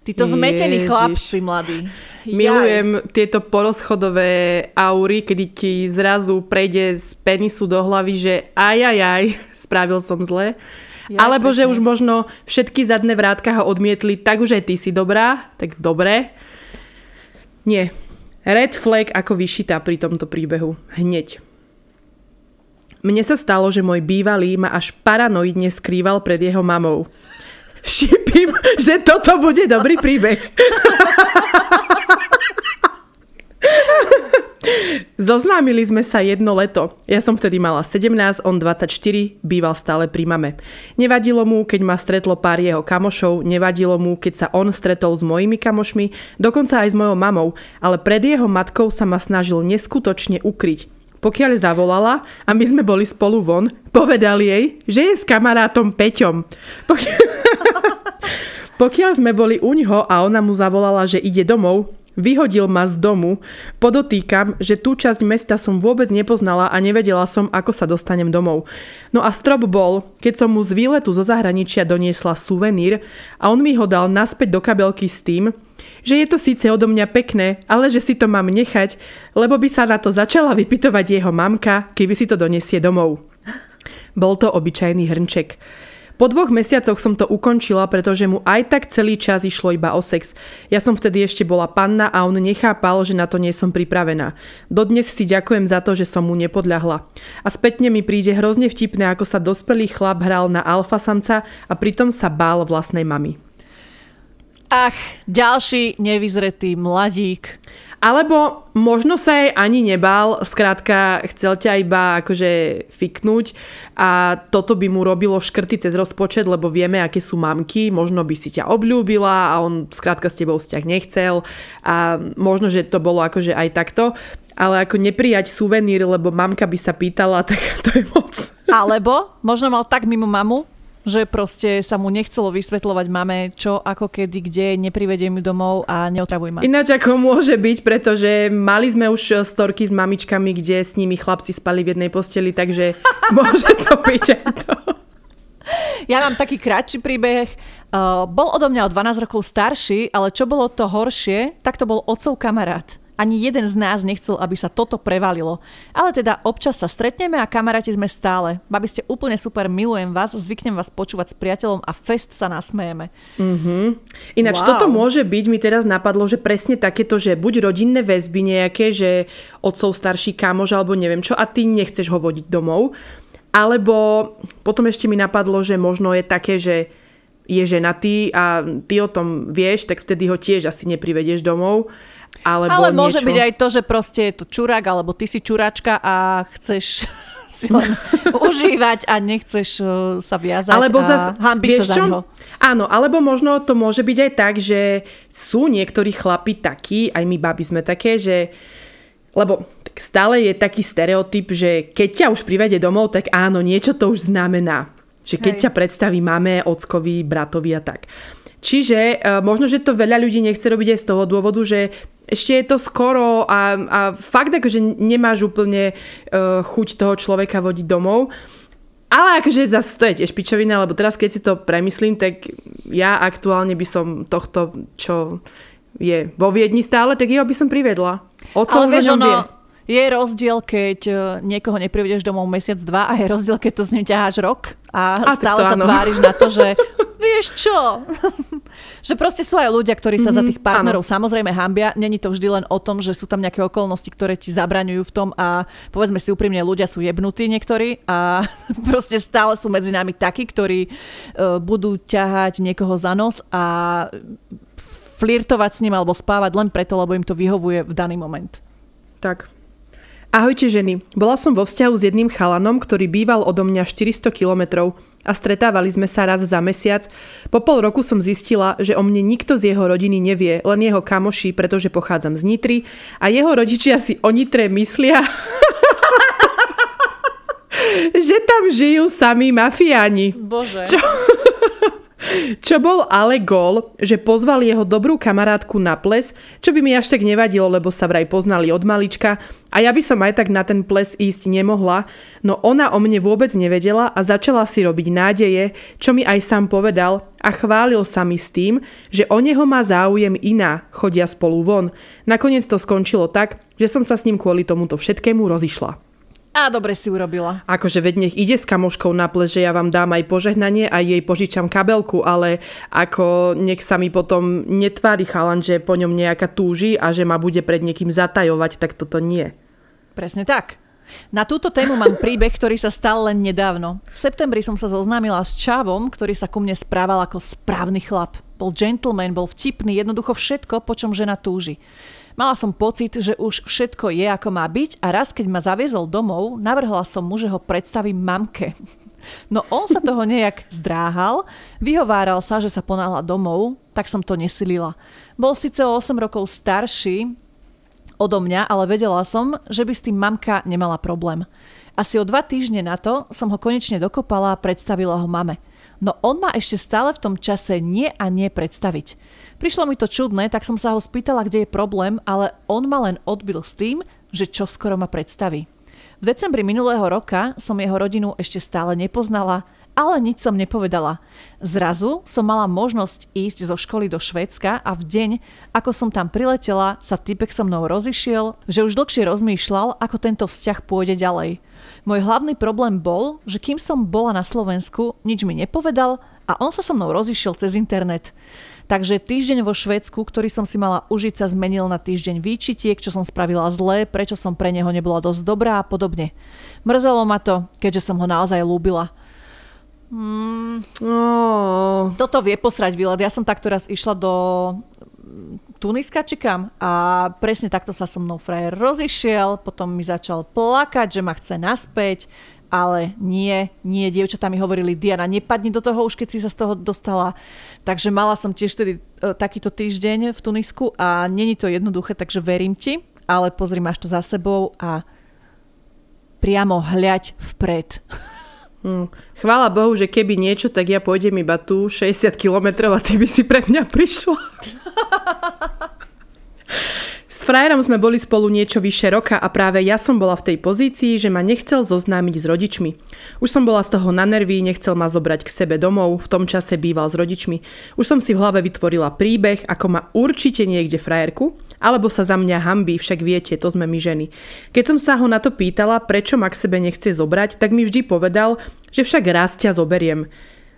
Títo zmetení chlapci mladí. Milujem tieto porozchodové aury, kedy ti zrazu prejde z penisu do hlavy, že aj, aj, aj, spravil som zle. Ja, Alebo presne. že už možno všetky zadné vrátka ho odmietli, tak už aj ty si dobrá, tak dobre. Nie. Red flag ako vyšitá pri tomto príbehu. Hneď. Mne sa stalo, že môj bývalý ma až paranoidne skrýval pred jeho mamou šipím, že toto bude dobrý príbeh. [laughs] Zoznámili sme sa jedno leto. Ja som vtedy mala 17, on 24, býval stále pri mame. Nevadilo mu, keď ma stretlo pár jeho kamošov, nevadilo mu, keď sa on stretol s mojimi kamošmi, dokonca aj s mojou mamou, ale pred jeho matkou sa ma snažil neskutočne ukryť. Pokiaľ zavolala a my sme boli spolu von, povedal jej, že je s kamarátom Peťom. Pokiaľ, [laughs] Pokiaľ sme boli u ňoho a ona mu zavolala, že ide domov, Vyhodil ma z domu. Podotýkam, že tú časť mesta som vôbec nepoznala a nevedela som, ako sa dostanem domov. No a strop bol, keď som mu z výletu zo zahraničia doniesla suvenír a on mi ho dal naspäť do kabelky s tým, že je to síce odo mňa pekné, ale že si to mám nechať, lebo by sa na to začala vypitovať jeho mamka, keby si to donesie domov. Bol to obyčajný hrnček. Po dvoch mesiacoch som to ukončila, pretože mu aj tak celý čas išlo iba o sex. Ja som vtedy ešte bola panna a on nechápal, že na to nie som pripravená. Dodnes si ďakujem za to, že som mu nepodľahla. A spätne mi príde hrozne vtipné, ako sa dospelý chlap hral na alfa samca a pritom sa bál vlastnej mamy. Ach, ďalší nevyzretý mladík. Alebo možno sa jej ani nebal, skrátka chcel ťa iba akože fiknúť a toto by mu robilo škrty cez rozpočet, lebo vieme, aké sú mamky, možno by si ťa obľúbila a on skrátka s tebou vzťah nechcel a možno, že to bolo akože aj takto ale ako neprijať suvenír, lebo mamka by sa pýtala, [laughs] tak to je moc. Alebo možno mal tak mimo mamu, že proste sa mu nechcelo vysvetľovať mame, čo, ako, kedy, kde, neprivediem ju domov a neotravuj ma. Ináč ako môže byť, pretože mali sme už storky s mamičkami, kde s nimi chlapci spali v jednej posteli, takže [laughs] môže to byť aj to. Ja mám taký kratší príbeh. Uh, bol odo mňa o 12 rokov starší, ale čo bolo to horšie, tak to bol otcov kamarát ani jeden z nás nechcel, aby sa toto prevalilo. Ale teda občas sa stretneme a kamaráti sme stále. Babi ste úplne super, milujem vás, zvyknem vás počúvať s priateľom a fest sa nasmejeme. Mm-hmm. Ináč wow. toto môže byť, mi teraz napadlo, že presne takéto, že buď rodinné väzby nejaké, že otcov starší kamož alebo neviem čo a ty nechceš ho vodiť domov. Alebo potom ešte mi napadlo, že možno je také, že je ženatý a ty o tom vieš, tak vtedy ho tiež asi neprivedieš domov. Alebo Ale môže niečo... byť aj to, že proste je to čurák, alebo ty si čuračka a chceš [laughs] si len [laughs] užívať a nechceš uh, sa viazať alebo a hambíš sa za neho. Áno, alebo možno to môže byť aj tak, že sú niektorí chlapi takí, aj my baby sme také, že lebo stále je taký stereotyp, že keď ťa už privede domov, tak áno, niečo to už znamená. Že keď Hej. ťa predstaví mame, ockovi, bratovi a tak. Čiže uh, možno, že to veľa ľudí nechce robiť aj z toho dôvodu, že ešte je to skoro a, a fakt akože nemáš úplne uh, chuť toho človeka vodiť domov. Ale akože zase to je tiež pičovina, lebo teraz keď si to premyslím, tak ja aktuálne by som tohto, čo je vo Viedni stále, tak jeho by som priviedla. Ocol Ale vieš, ono, vie. Je rozdiel, keď e, niekoho neprivedeš domov mesiac, dva a je rozdiel, keď to s ním ťaháš rok a, a stále sa áno. tváriš na to, že [laughs] vieš čo? [laughs] že proste sú aj ľudia, ktorí sa mm-hmm, za mhm, tých partnerov áno. samozrejme hambia. Není to vždy len o tom, že sú tam nejaké okolnosti, ktoré ti zabraňujú v tom a povedzme si úprimne, ľudia sú jebnutí niektorí a [laughs] proste stále sú medzi nami takí, ktorí uh, budú ťahať niekoho za nos a flirtovať s ním alebo spávať len preto, lebo im to vyhovuje v daný moment. Tak, Ahojte ženy, bola som vo vzťahu s jedným chalanom, ktorý býval odo mňa 400 kilometrov a stretávali sme sa raz za mesiac. Po pol roku som zistila, že o mne nikto z jeho rodiny nevie, len jeho kamoši, pretože pochádzam z Nitry a jeho rodičia si o Nitre myslia, [laughs] že tam žijú sami mafiáni. Bože. Čo? Čo bol ale gól, že pozval jeho dobrú kamarátku na ples, čo by mi až tak nevadilo, lebo sa vraj poznali od malička a ja by som aj tak na ten ples ísť nemohla, no ona o mne vôbec nevedela a začala si robiť nádeje, čo mi aj sám povedal a chválil sa mi s tým, že o neho má záujem iná, chodia spolu von. Nakoniec to skončilo tak, že som sa s ním kvôli tomuto všetkému rozišla. A dobre si urobila. Akože veď nech ide s kamoškou na ples, že ja vám dám aj požehnanie a jej požičam kabelku, ale ako nech sa mi potom netvári chalan, že po ňom nejaká túži a že ma bude pred niekým zatajovať, tak toto nie. Presne tak. Na túto tému mám príbeh, ktorý sa stal len nedávno. V septembri som sa zoznámila s Čavom, ktorý sa ku mne správal ako správny chlap. Bol gentleman, bol vtipný, jednoducho všetko, po čom žena túži. Mala som pocit, že už všetko je ako má byť a raz, keď ma zaviezol domov, navrhla som mu, že ho predstavím mamke. [laughs] No on sa toho nejak zdráhal, vyhováral sa, že sa ponáhla domov, tak som to nesilila. Bol síce o 8 rokov starší odo mňa, ale vedela som, že by s tým mamka nemala problém. Asi o dva týždne na to som ho konečne dokopala a predstavila ho mame. No on ma ešte stále v tom čase nie a nie predstaviť. Prišlo mi to čudné, tak som sa ho spýtala, kde je problém, ale on ma len odbil s tým, že čo skoro ma predstaví. V decembri minulého roka som jeho rodinu ešte stále nepoznala, ale nič som nepovedala. Zrazu som mala možnosť ísť zo školy do Švédska a v deň, ako som tam priletela, sa typek so mnou rozišiel, že už dlhšie rozmýšľal, ako tento vzťah pôjde ďalej. Môj hlavný problém bol, že kým som bola na Slovensku, nič mi nepovedal a on sa so mnou rozišiel cez internet. Takže týždeň vo Švédsku, ktorý som si mala užiť, sa zmenil na týždeň výčitiek, čo som spravila zle, prečo som pre neho nebola dosť dobrá a podobne. Mrzelo ma to, keďže som ho naozaj lúbila. Mm, oh. Toto vie posrať výlet. Ja som takto raz išla do Tuniska či kam a presne takto sa so mnou frajer rozišiel, potom mi začal plakať, že ma chce naspäť ale nie, nie, dievčatá mi hovorili, Diana, nepadni do toho už, keď si sa z toho dostala. Takže mala som tiež tedy e, takýto týždeň v Tunisku a není to jednoduché, takže verím ti, ale pozri, máš to za sebou a priamo hľaď vpred. Hmm. Chvála Bohu, že keby niečo, tak ja pôjdem iba tu 60 km a ty by si pre mňa prišla. [laughs] S frajerom sme boli spolu niečo vyše roka a práve ja som bola v tej pozícii, že ma nechcel zoznámiť s rodičmi. Už som bola z toho na nervy, nechcel ma zobrať k sebe domov, v tom čase býval s rodičmi. Už som si v hlave vytvorila príbeh, ako ma určite niekde frajerku, alebo sa za mňa hambí, však viete, to sme my ženy. Keď som sa ho na to pýtala, prečo ma k sebe nechce zobrať, tak mi vždy povedal, že však raz ťa zoberiem.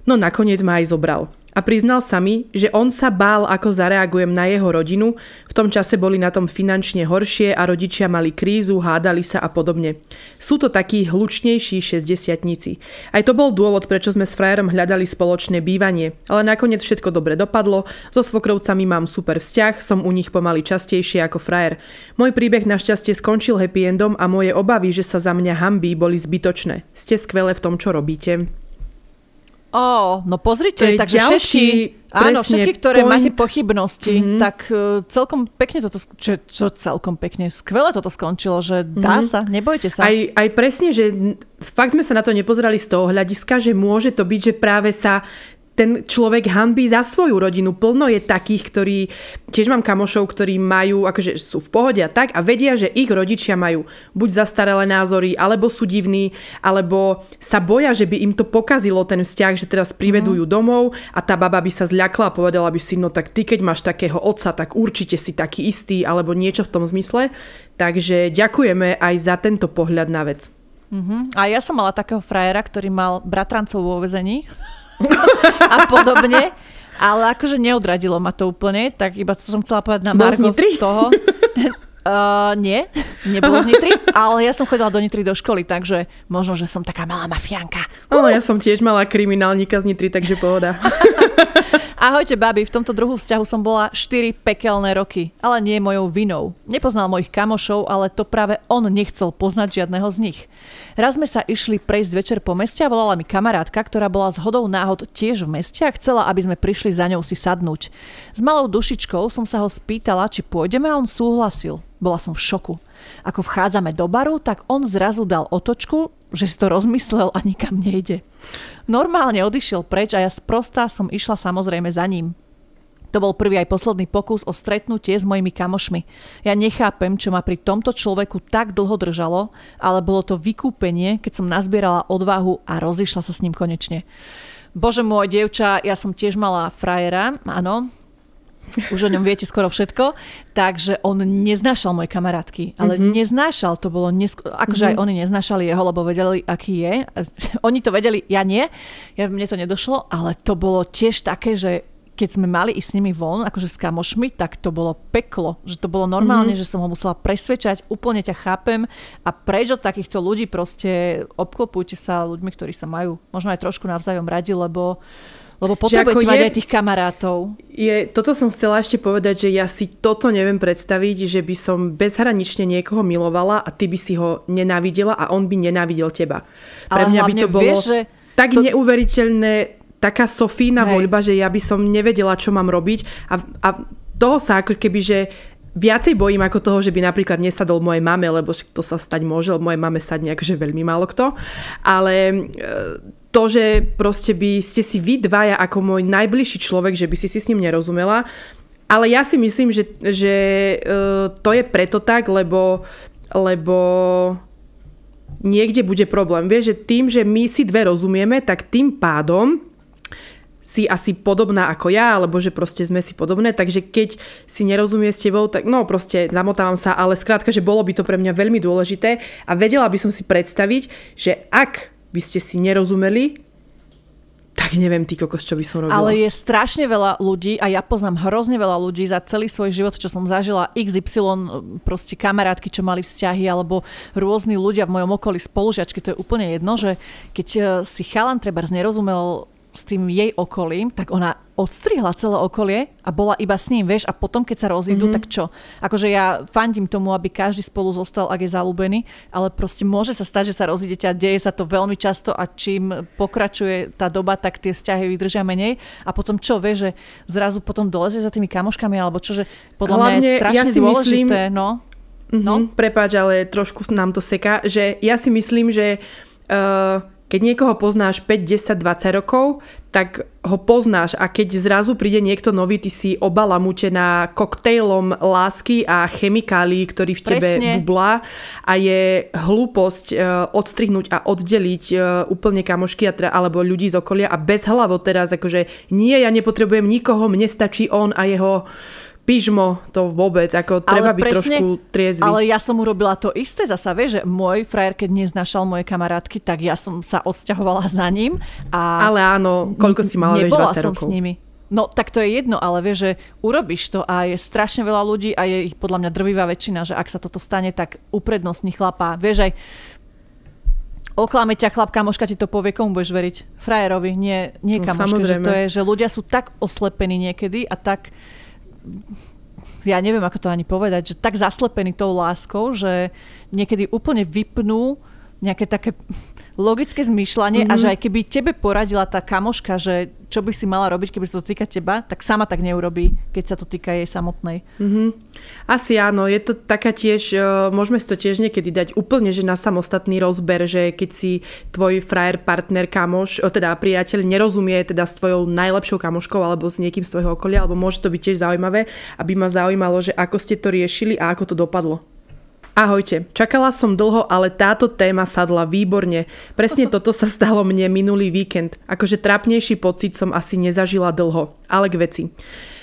No nakoniec ma aj zobral a priznal sa mi, že on sa bál, ako zareagujem na jeho rodinu, v tom čase boli na tom finančne horšie a rodičia mali krízu, hádali sa a podobne. Sú to takí hlučnejší 60 Aj to bol dôvod, prečo sme s frajerom hľadali spoločné bývanie, ale nakoniec všetko dobre dopadlo, so svokrovcami mám super vzťah, som u nich pomaly častejšie ako frajer. Môj príbeh našťastie skončil happy endom a moje obavy, že sa za mňa hambí, boli zbytočné. Ste skvelé v tom, čo robíte. Ó, no pozrite, takže všetky, áno, všetky, ktoré point. máte pochybnosti, mm-hmm. tak uh, celkom pekne toto, čo, čo celkom pekne, skvele toto skončilo, že dá mm-hmm. sa, nebojte sa. Aj, aj presne, že fakt sme sa na to nepozerali z toho hľadiska, že môže to byť, že práve sa ten človek hanbí za svoju rodinu. Plno je takých, ktorí, tiež mám kamošov, ktorí majú, akože sú v pohode a tak a vedia, že ich rodičia majú buď zastaralé názory, alebo sú divní, alebo sa boja, že by im to pokazilo ten vzťah, že teraz privedujú mm. domov a tá baba by sa zľakla a povedala by si, no tak ty keď máš takého otca, tak určite si taký istý, alebo niečo v tom zmysle. Takže ďakujeme aj za tento pohľad na vec. Mm-hmm. A ja som mala takého frajera, ktorý mal bratrancov vo vezení a podobne. Ale akože neodradilo ma to úplne, tak iba to som chcela povedať na Margo toho. [laughs] Uh, nie, nebolo z Nitry, ale ja som chodila do Nitry do školy, takže možno, že som taká malá mafiánka. Uh. ja som tiež malá kriminálnika z Nitry, takže pohoda. [laughs] [laughs] Ahojte, babi, v tomto druhom vzťahu som bola 4 pekelné roky, ale nie mojou vinou. Nepoznal mojich kamošov, ale to práve on nechcel poznať žiadneho z nich. Raz sme sa išli prejsť večer po meste a volala mi kamarátka, ktorá bola z hodou náhod tiež v meste a chcela, aby sme prišli za ňou si sadnúť. S malou dušičkou som sa ho spýtala, či pôjdeme a on súhlasil. Bola som v šoku. Ako vchádzame do baru, tak on zrazu dal otočku, že si to rozmyslel a nikam nejde. Normálne odišiel preč a ja sprostá som išla samozrejme za ním. To bol prvý aj posledný pokus o stretnutie s mojimi kamošmi. Ja nechápem, čo ma pri tomto človeku tak dlho držalo, ale bolo to vykúpenie, keď som nazbierala odvahu a rozišla sa s ním konečne. Bože môj, dievča, ja som tiež mala frajera, áno, už o ňom viete skoro všetko, takže on neznášal moje kamarátky, ale mm-hmm. neznášal, to bolo, nesko- akože mm-hmm. aj oni neznášali jeho, lebo vedeli, aký je. [laughs] Oni to vedeli, ja nie, ja, mne to nedošlo, ale to bolo tiež také, že keď sme mali ísť s nimi von, akože s kamošmi, tak to bolo peklo. Že to bolo normálne, mm-hmm. že som ho musela presvedčať, úplne ťa chápem a preč od takýchto ľudí proste obklopujte sa ľuďmi, ktorí sa majú možno aj trošku navzájom radi, lebo lebo potrebujete mať je, aj tých kamarátov. Je, toto som chcela ešte povedať, že ja si toto neviem predstaviť, že by som bezhranične niekoho milovala a ty by si ho nenávidela a on by nenávidel teba. Pre Ale mňa by to bolo vieš, že tak to... neuveriteľné taká Sofína Hej. voľba, že ja by som nevedela, čo mám robiť a, a toho sa ako keby, že viacej bojím ako toho, že by napríklad nesadol mojej mame, lebo to sa stať môže, lebo mojej mame sadne akože veľmi málo kto. Ale e, to, že proste by ste si vy dvaja ako môj najbližší človek, že by si si s ním nerozumela, ale ja si myslím, že, že e, to je preto tak, lebo, lebo niekde bude problém. Vieš, že tým, že my si dve rozumieme, tak tým pádom si asi podobná ako ja, alebo že proste sme si podobné, takže keď si nerozumie s tebou, tak no proste zamotávam sa, ale skrátka, že bolo by to pre mňa veľmi dôležité a vedela by som si predstaviť, že ak by ste si nerozumeli, tak neviem, ty kokos, čo by som robila. Ale je strašne veľa ľudí a ja poznám hrozne veľa ľudí za celý svoj život, čo som zažila XY proste kamarátky, čo mali vzťahy alebo rôzni ľudia v mojom okolí spolužiačky, to je úplne jedno, že keď eh, si chalan treba nerozumel s tým jej okolím, tak ona odstrihla celé okolie a bola iba s ním, vieš, a potom keď sa rozídu, mm-hmm. tak čo? Akože ja fandím tomu, aby každý spolu zostal, ak je zalúbený, ale proste môže sa stať, že sa rozídete a deje sa to veľmi často a čím pokračuje tá doba, tak tie vzťahy vydržia menej a potom čo, vieš, že zrazu potom doleze za tými kamoškami alebo čo, že podľa Hlavne, mňa je strašne ja dôležité, myslím, no. Mm-hmm, no. Prepáč, ale trošku nám to seká, že ja si myslím, že uh, keď niekoho poznáš 5, 10, 20 rokov, tak ho poznáš a keď zrazu príde niekto nový, ty si oba lamúčená koktejlom lásky a chemikálií, ktorý v tebe Presne. bublá a je hlúposť uh, odstrihnúť a oddeliť uh, úplne kamošky alebo ľudí z okolia a bez hlavo teraz, akože nie, ja nepotrebujem nikoho, mne stačí on a jeho pyžmo to vôbec, ako treba byť presne, trošku triezvy. Ale ja som urobila to isté zasa, vieš, že môj frajer, keď neznašal moje kamarátky, tak ja som sa odsťahovala za ním. A ale áno, koľko si mala, vieš, 20 som rokov. s nimi. No tak to je jedno, ale vieš, že urobíš to a je strašne veľa ľudí a je ich podľa mňa drvivá väčšina, že ak sa toto stane, tak uprednostní chlapa. Vieš aj, oklame ťa chlap, kamoška ti to povie, komu budeš veriť? Frajerovi, nie, nie no, kamoške. No, že to je, že ľudia sú tak oslepení niekedy a tak ja neviem, ako to ani povedať, že tak zaslepení tou láskou, že niekedy úplne vypnú nejaké také logické zmýšľanie mm-hmm. a že mhm. aj keby tebe poradila tá kamoška, že čo by si mala robiť, keby sa to týka teba, tak sama tak neurobí, keď sa to týka jej samotnej. Mm-hmm. Asi áno, je to taká tiež, uh, môžeme si to tiež niekedy dať úplne, že na samostatný rozber, že keď si tvoj frajer, partner, kamoš, teda priateľ nerozumie teda s tvojou najlepšou kamoškou alebo s niekým z tvojho okolia, alebo môže to byť tiež zaujímavé, aby ma zaujímalo, že ako ste to riešili a ako to dopadlo. Ahojte, čakala som dlho, ale táto téma sadla výborne. Presne toto sa stalo mne minulý víkend. Akože trapnejší pocit som asi nezažila dlho. Ale k veci.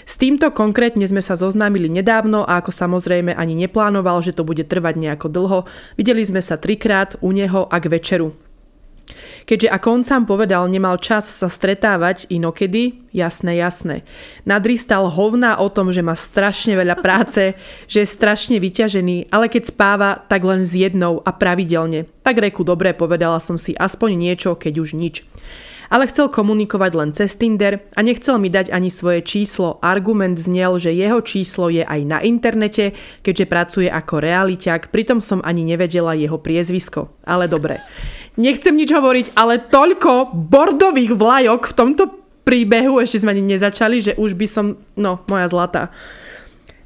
S týmto konkrétne sme sa zoznámili nedávno a ako samozrejme ani neplánoval, že to bude trvať nejako dlho. Videli sme sa trikrát u neho a k večeru. Keďže ako on sám povedal, nemal čas sa stretávať inokedy, jasné, jasné. Nadristal hovná o tom, že má strašne veľa práce, [laughs] že je strašne vyťažený, ale keď spáva, tak len s jednou a pravidelne. Tak reku, dobre, povedala som si aspoň niečo, keď už nič ale chcel komunikovať len cez Tinder a nechcel mi dať ani svoje číslo. Argument znel, že jeho číslo je aj na internete, keďže pracuje ako realiťak, pritom som ani nevedela jeho priezvisko. Ale dobre. Nechcem nič hovoriť, ale toľko bordových vlajok v tomto príbehu, ešte sme ani nezačali, že už by som, no, moja zlatá.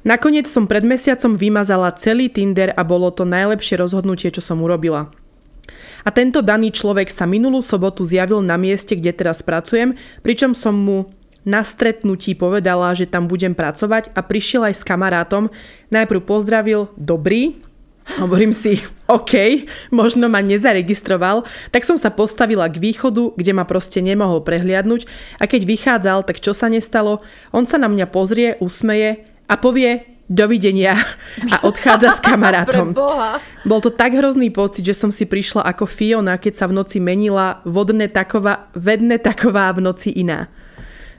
Nakoniec som pred mesiacom vymazala celý Tinder a bolo to najlepšie rozhodnutie, čo som urobila. A tento daný človek sa minulú sobotu zjavil na mieste, kde teraz pracujem, pričom som mu na stretnutí povedala, že tam budem pracovať a prišiel aj s kamarátom. Najprv pozdravil, dobrý, Hovorím si, OK, možno ma nezaregistroval, tak som sa postavila k východu, kde ma proste nemohol prehliadnúť a keď vychádzal, tak čo sa nestalo? On sa na mňa pozrie, usmeje a povie dovidenia a odchádza s kamarátom. [laughs] Bol to tak hrozný pocit, že som si prišla ako Fiona, keď sa v noci menila vodné taková, vedne taková v noci iná.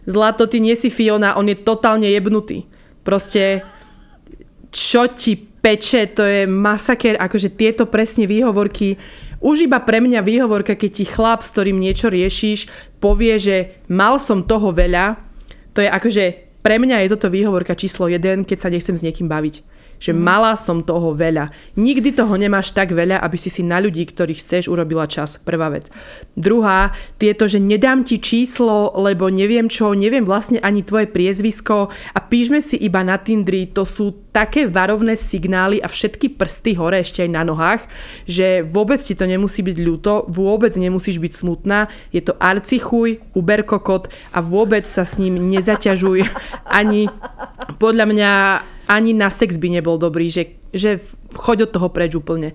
Zlato, ty nie si Fiona, on je totálne jebnutý. Proste, čo ti peče, to je masaker, akože tieto presne výhovorky, už iba pre mňa výhovorka, keď ti chlap, s ktorým niečo riešiš, povie, že mal som toho veľa, to je akože pre mňa je toto výhovorka číslo 1, keď sa nechcem s niekým baviť. Že mm. mala som toho veľa. Nikdy toho nemáš tak veľa, aby si si na ľudí, ktorých chceš, urobila čas. Prvá vec. Druhá, tieto, že nedám ti číslo, lebo neviem čo, neviem vlastne ani tvoje priezvisko a píšme si iba na Tindri, to sú také varovné signály a všetky prsty hore ešte aj na nohách, že vôbec ti to nemusí byť ľúto, vôbec nemusíš byť smutná, je to arcichuj, uberkokot a vôbec sa s ním nezaťažuj [laughs] ani podľa mňa ani na sex by nebol dobrý, že, že choď od toho preč úplne.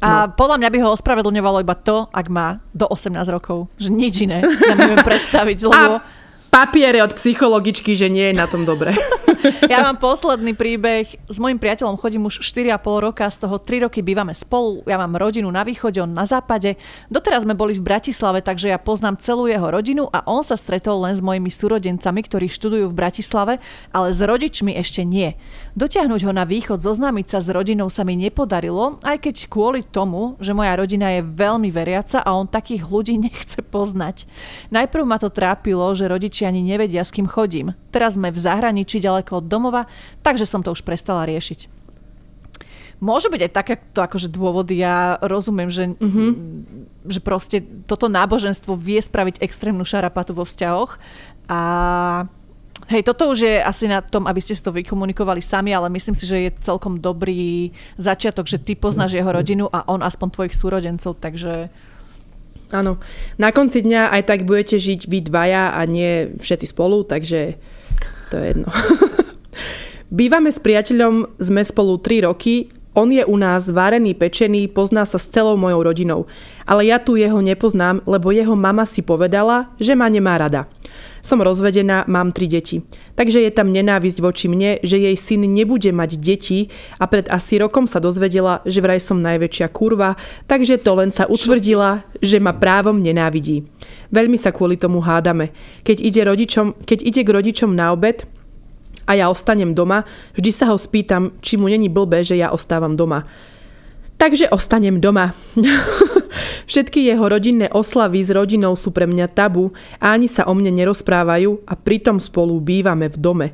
A no. podľa mňa by ho ospravedlňovalo iba to, ak má do 18 rokov. Že nič iné si neviem [laughs] predstaviť, lebo... A papiere od psychologičky, že nie je na tom dobre. [laughs] [laughs] Ja mám posledný príbeh. S mojim priateľom chodím už 4,5 roka, z toho 3 roky bývame spolu. Ja mám rodinu na východe, on na západe. Doteraz sme boli v Bratislave, takže ja poznám celú jeho rodinu a on sa stretol len s mojimi súrodencami, ktorí študujú v Bratislave, ale s rodičmi ešte nie. Dotiahnuť ho na východ, zoznámiť sa s rodinou sa mi nepodarilo, aj keď kvôli tomu, že moja rodina je veľmi veriaca a on takých ľudí [laughs] nechce poznať. Najprv ma to trápilo, že rodičia ani nevedia, s kým chodím. Teraz sme v zahraničí ďaleko od domova, takže som to už prestala riešiť. Môžu byť aj takéto akože dôvody, ja rozumiem, že, mm-hmm. že proste toto náboženstvo vie spraviť extrémnu šarapatu vo vzťahoch a Hej, toto už je asi na tom, aby ste si to vykomunikovali sami, ale myslím si, že je celkom dobrý začiatok, že ty poznáš jeho rodinu a on aspoň tvojich súrodencov, takže Áno. Na konci dňa aj tak budete žiť vy dvaja a nie všetci spolu, takže to je jedno. [laughs] Bývame s priateľom, sme spolu 3 roky, on je u nás varený, pečený, pozná sa s celou mojou rodinou. Ale ja tu jeho nepoznám, lebo jeho mama si povedala, že ma nemá rada. Som rozvedená, mám tri deti. Takže je tam nenávisť voči mne, že jej syn nebude mať deti a pred asi rokom sa dozvedela, že vraj som najväčšia kurva, takže to len sa utvrdila, že ma právom nenávidí. Veľmi sa kvôli tomu hádame. Keď ide, rodičom, keď ide k rodičom na obed, a ja ostanem doma, vždy sa ho spýtam, či mu není blbé, že ja ostávam doma. Takže ostanem doma. [laughs] Všetky jeho rodinné oslavy s rodinou sú pre mňa tabu a ani sa o mne nerozprávajú a pritom spolu bývame v dome.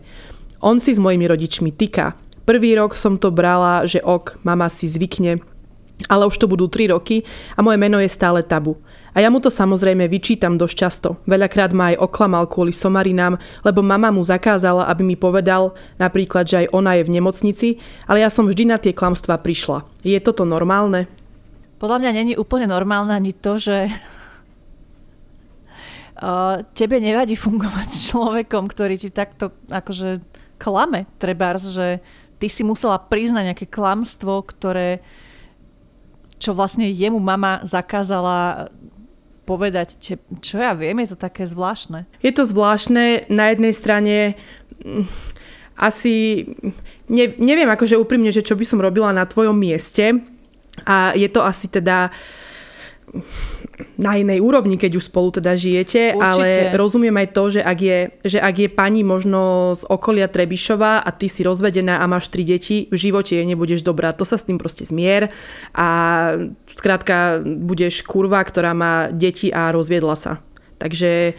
On si s mojimi rodičmi tyká. Prvý rok som to brala, že ok, mama si zvykne, ale už to budú 3 roky a moje meno je stále tabu. A ja mu to samozrejme vyčítam dosť často. Veľakrát ma aj oklamal kvôli somarinám, lebo mama mu zakázala, aby mi povedal napríklad, že aj ona je v nemocnici, ale ja som vždy na tie klamstvá prišla. Je toto normálne? Podľa mňa není úplne normálne ani to, že [laughs] tebe nevadí fungovať s človekom, ktorý ti takto akože klame. Trebárs, že ty si musela priznať nejaké klamstvo, ktoré čo vlastne jemu mama zakázala povedať, čo ja viem, je to také zvláštne. Je to zvláštne, na jednej strane mm, asi, ne, neviem akože úprimne, že čo by som robila na tvojom mieste, a je to asi teda na inej úrovni, keď už spolu teda žijete, Určite. ale rozumiem aj to, že ak, je, že ak je pani možno z okolia Trebišova a ty si rozvedená a máš tri deti, v živote jej nebudeš dobrá. To sa s tým proste zmier a skrátka budeš kurva, ktorá má deti a rozviedla sa. Takže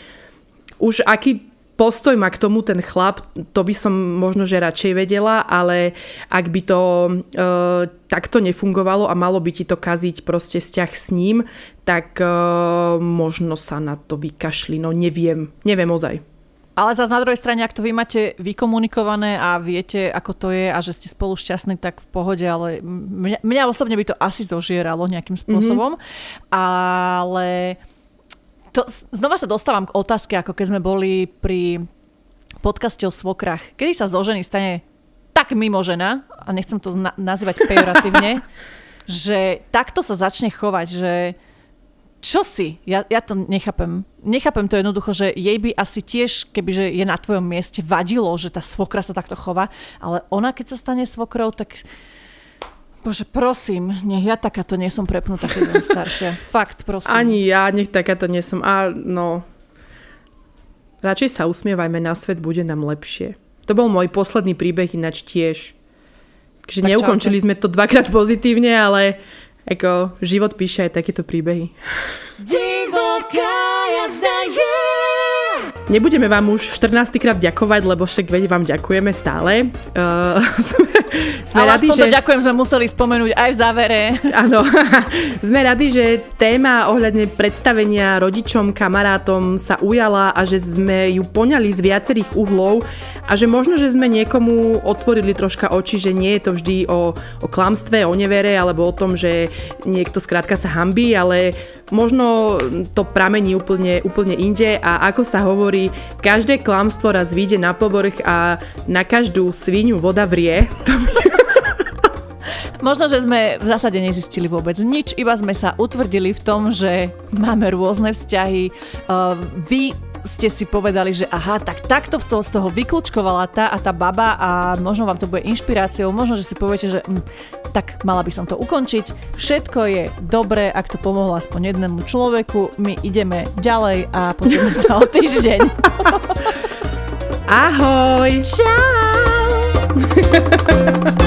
už aký postoj má k tomu ten chlap, to by som možno, že radšej vedela, ale ak by to e, takto nefungovalo a malo by ti to kaziť proste vzťah s ním, tak e, možno sa na to vykašli. No neviem, neviem ozaj. Ale zase na druhej strane, ak to vy máte vykomunikované a viete, ako to je a že ste spolu šťastní, tak v pohode, ale mňa, mňa osobne by to asi zožieralo nejakým spôsobom. Mm-hmm. Ale to, znova sa dostávam k otázke, ako keď sme boli pri podcaste o svokrach. Kedy sa zo ženy stane tak mimo žena, a nechcem to na- nazývať pejoratívne, [laughs] že takto sa začne chovať, že čo si? Ja, ja to nechápem. Nechápem to jednoducho, že jej by asi tiež, kebyže je na tvojom mieste, vadilo, že tá svokra sa takto chová, ale ona keď sa stane svokrou, tak Bože, prosím, nech ja takáto nie som prepnutá, keď som staršia. [laughs] Fakt, prosím. Ani ja, nech takáto nie som. A no, radšej sa usmievajme na svet, bude nám lepšie. To bol môj posledný príbeh ináč tiež. Takže neukončili sme to dvakrát pozitívne, ale ako život píše aj takéto príbehy. Divoká jazda je. Nebudeme vám už 14 krát ďakovať, lebo však veď vám ďakujeme stále. Uh, [laughs] sme [laughs] Ale radi, že... to ďakujem sme museli spomenúť aj v závere. [laughs] Áno, [laughs] sme radi, že téma ohľadne predstavenia rodičom, kamarátom sa ujala a že sme ju poňali z viacerých uhlov a že možno, že sme niekomu otvorili troška oči, že nie je to vždy o, o klamstve, o nevere alebo o tom, že niekto skrátka sa hambí, ale možno to pramení úplne, úplne inde a ako sa hovorí, každé klamstvo raz vyjde na povrch a na každú svinu voda vrie. [laughs] Možno, že sme v zásade nezistili vôbec nič, iba sme sa utvrdili v tom, že máme rôzne vzťahy. Uh, vy ste si povedali, že aha, tak takto v toho, z toho vyklúčkovala tá a tá baba a možno vám to bude inšpiráciou, možno, že si poviete, že hm, tak mala by som to ukončiť. Všetko je dobré, ak to pomohlo aspoň jednému človeku. My ideme ďalej a počujeme sa o týždeň. [laughs] Ahoj! Čau! Ha ha ha ha ha!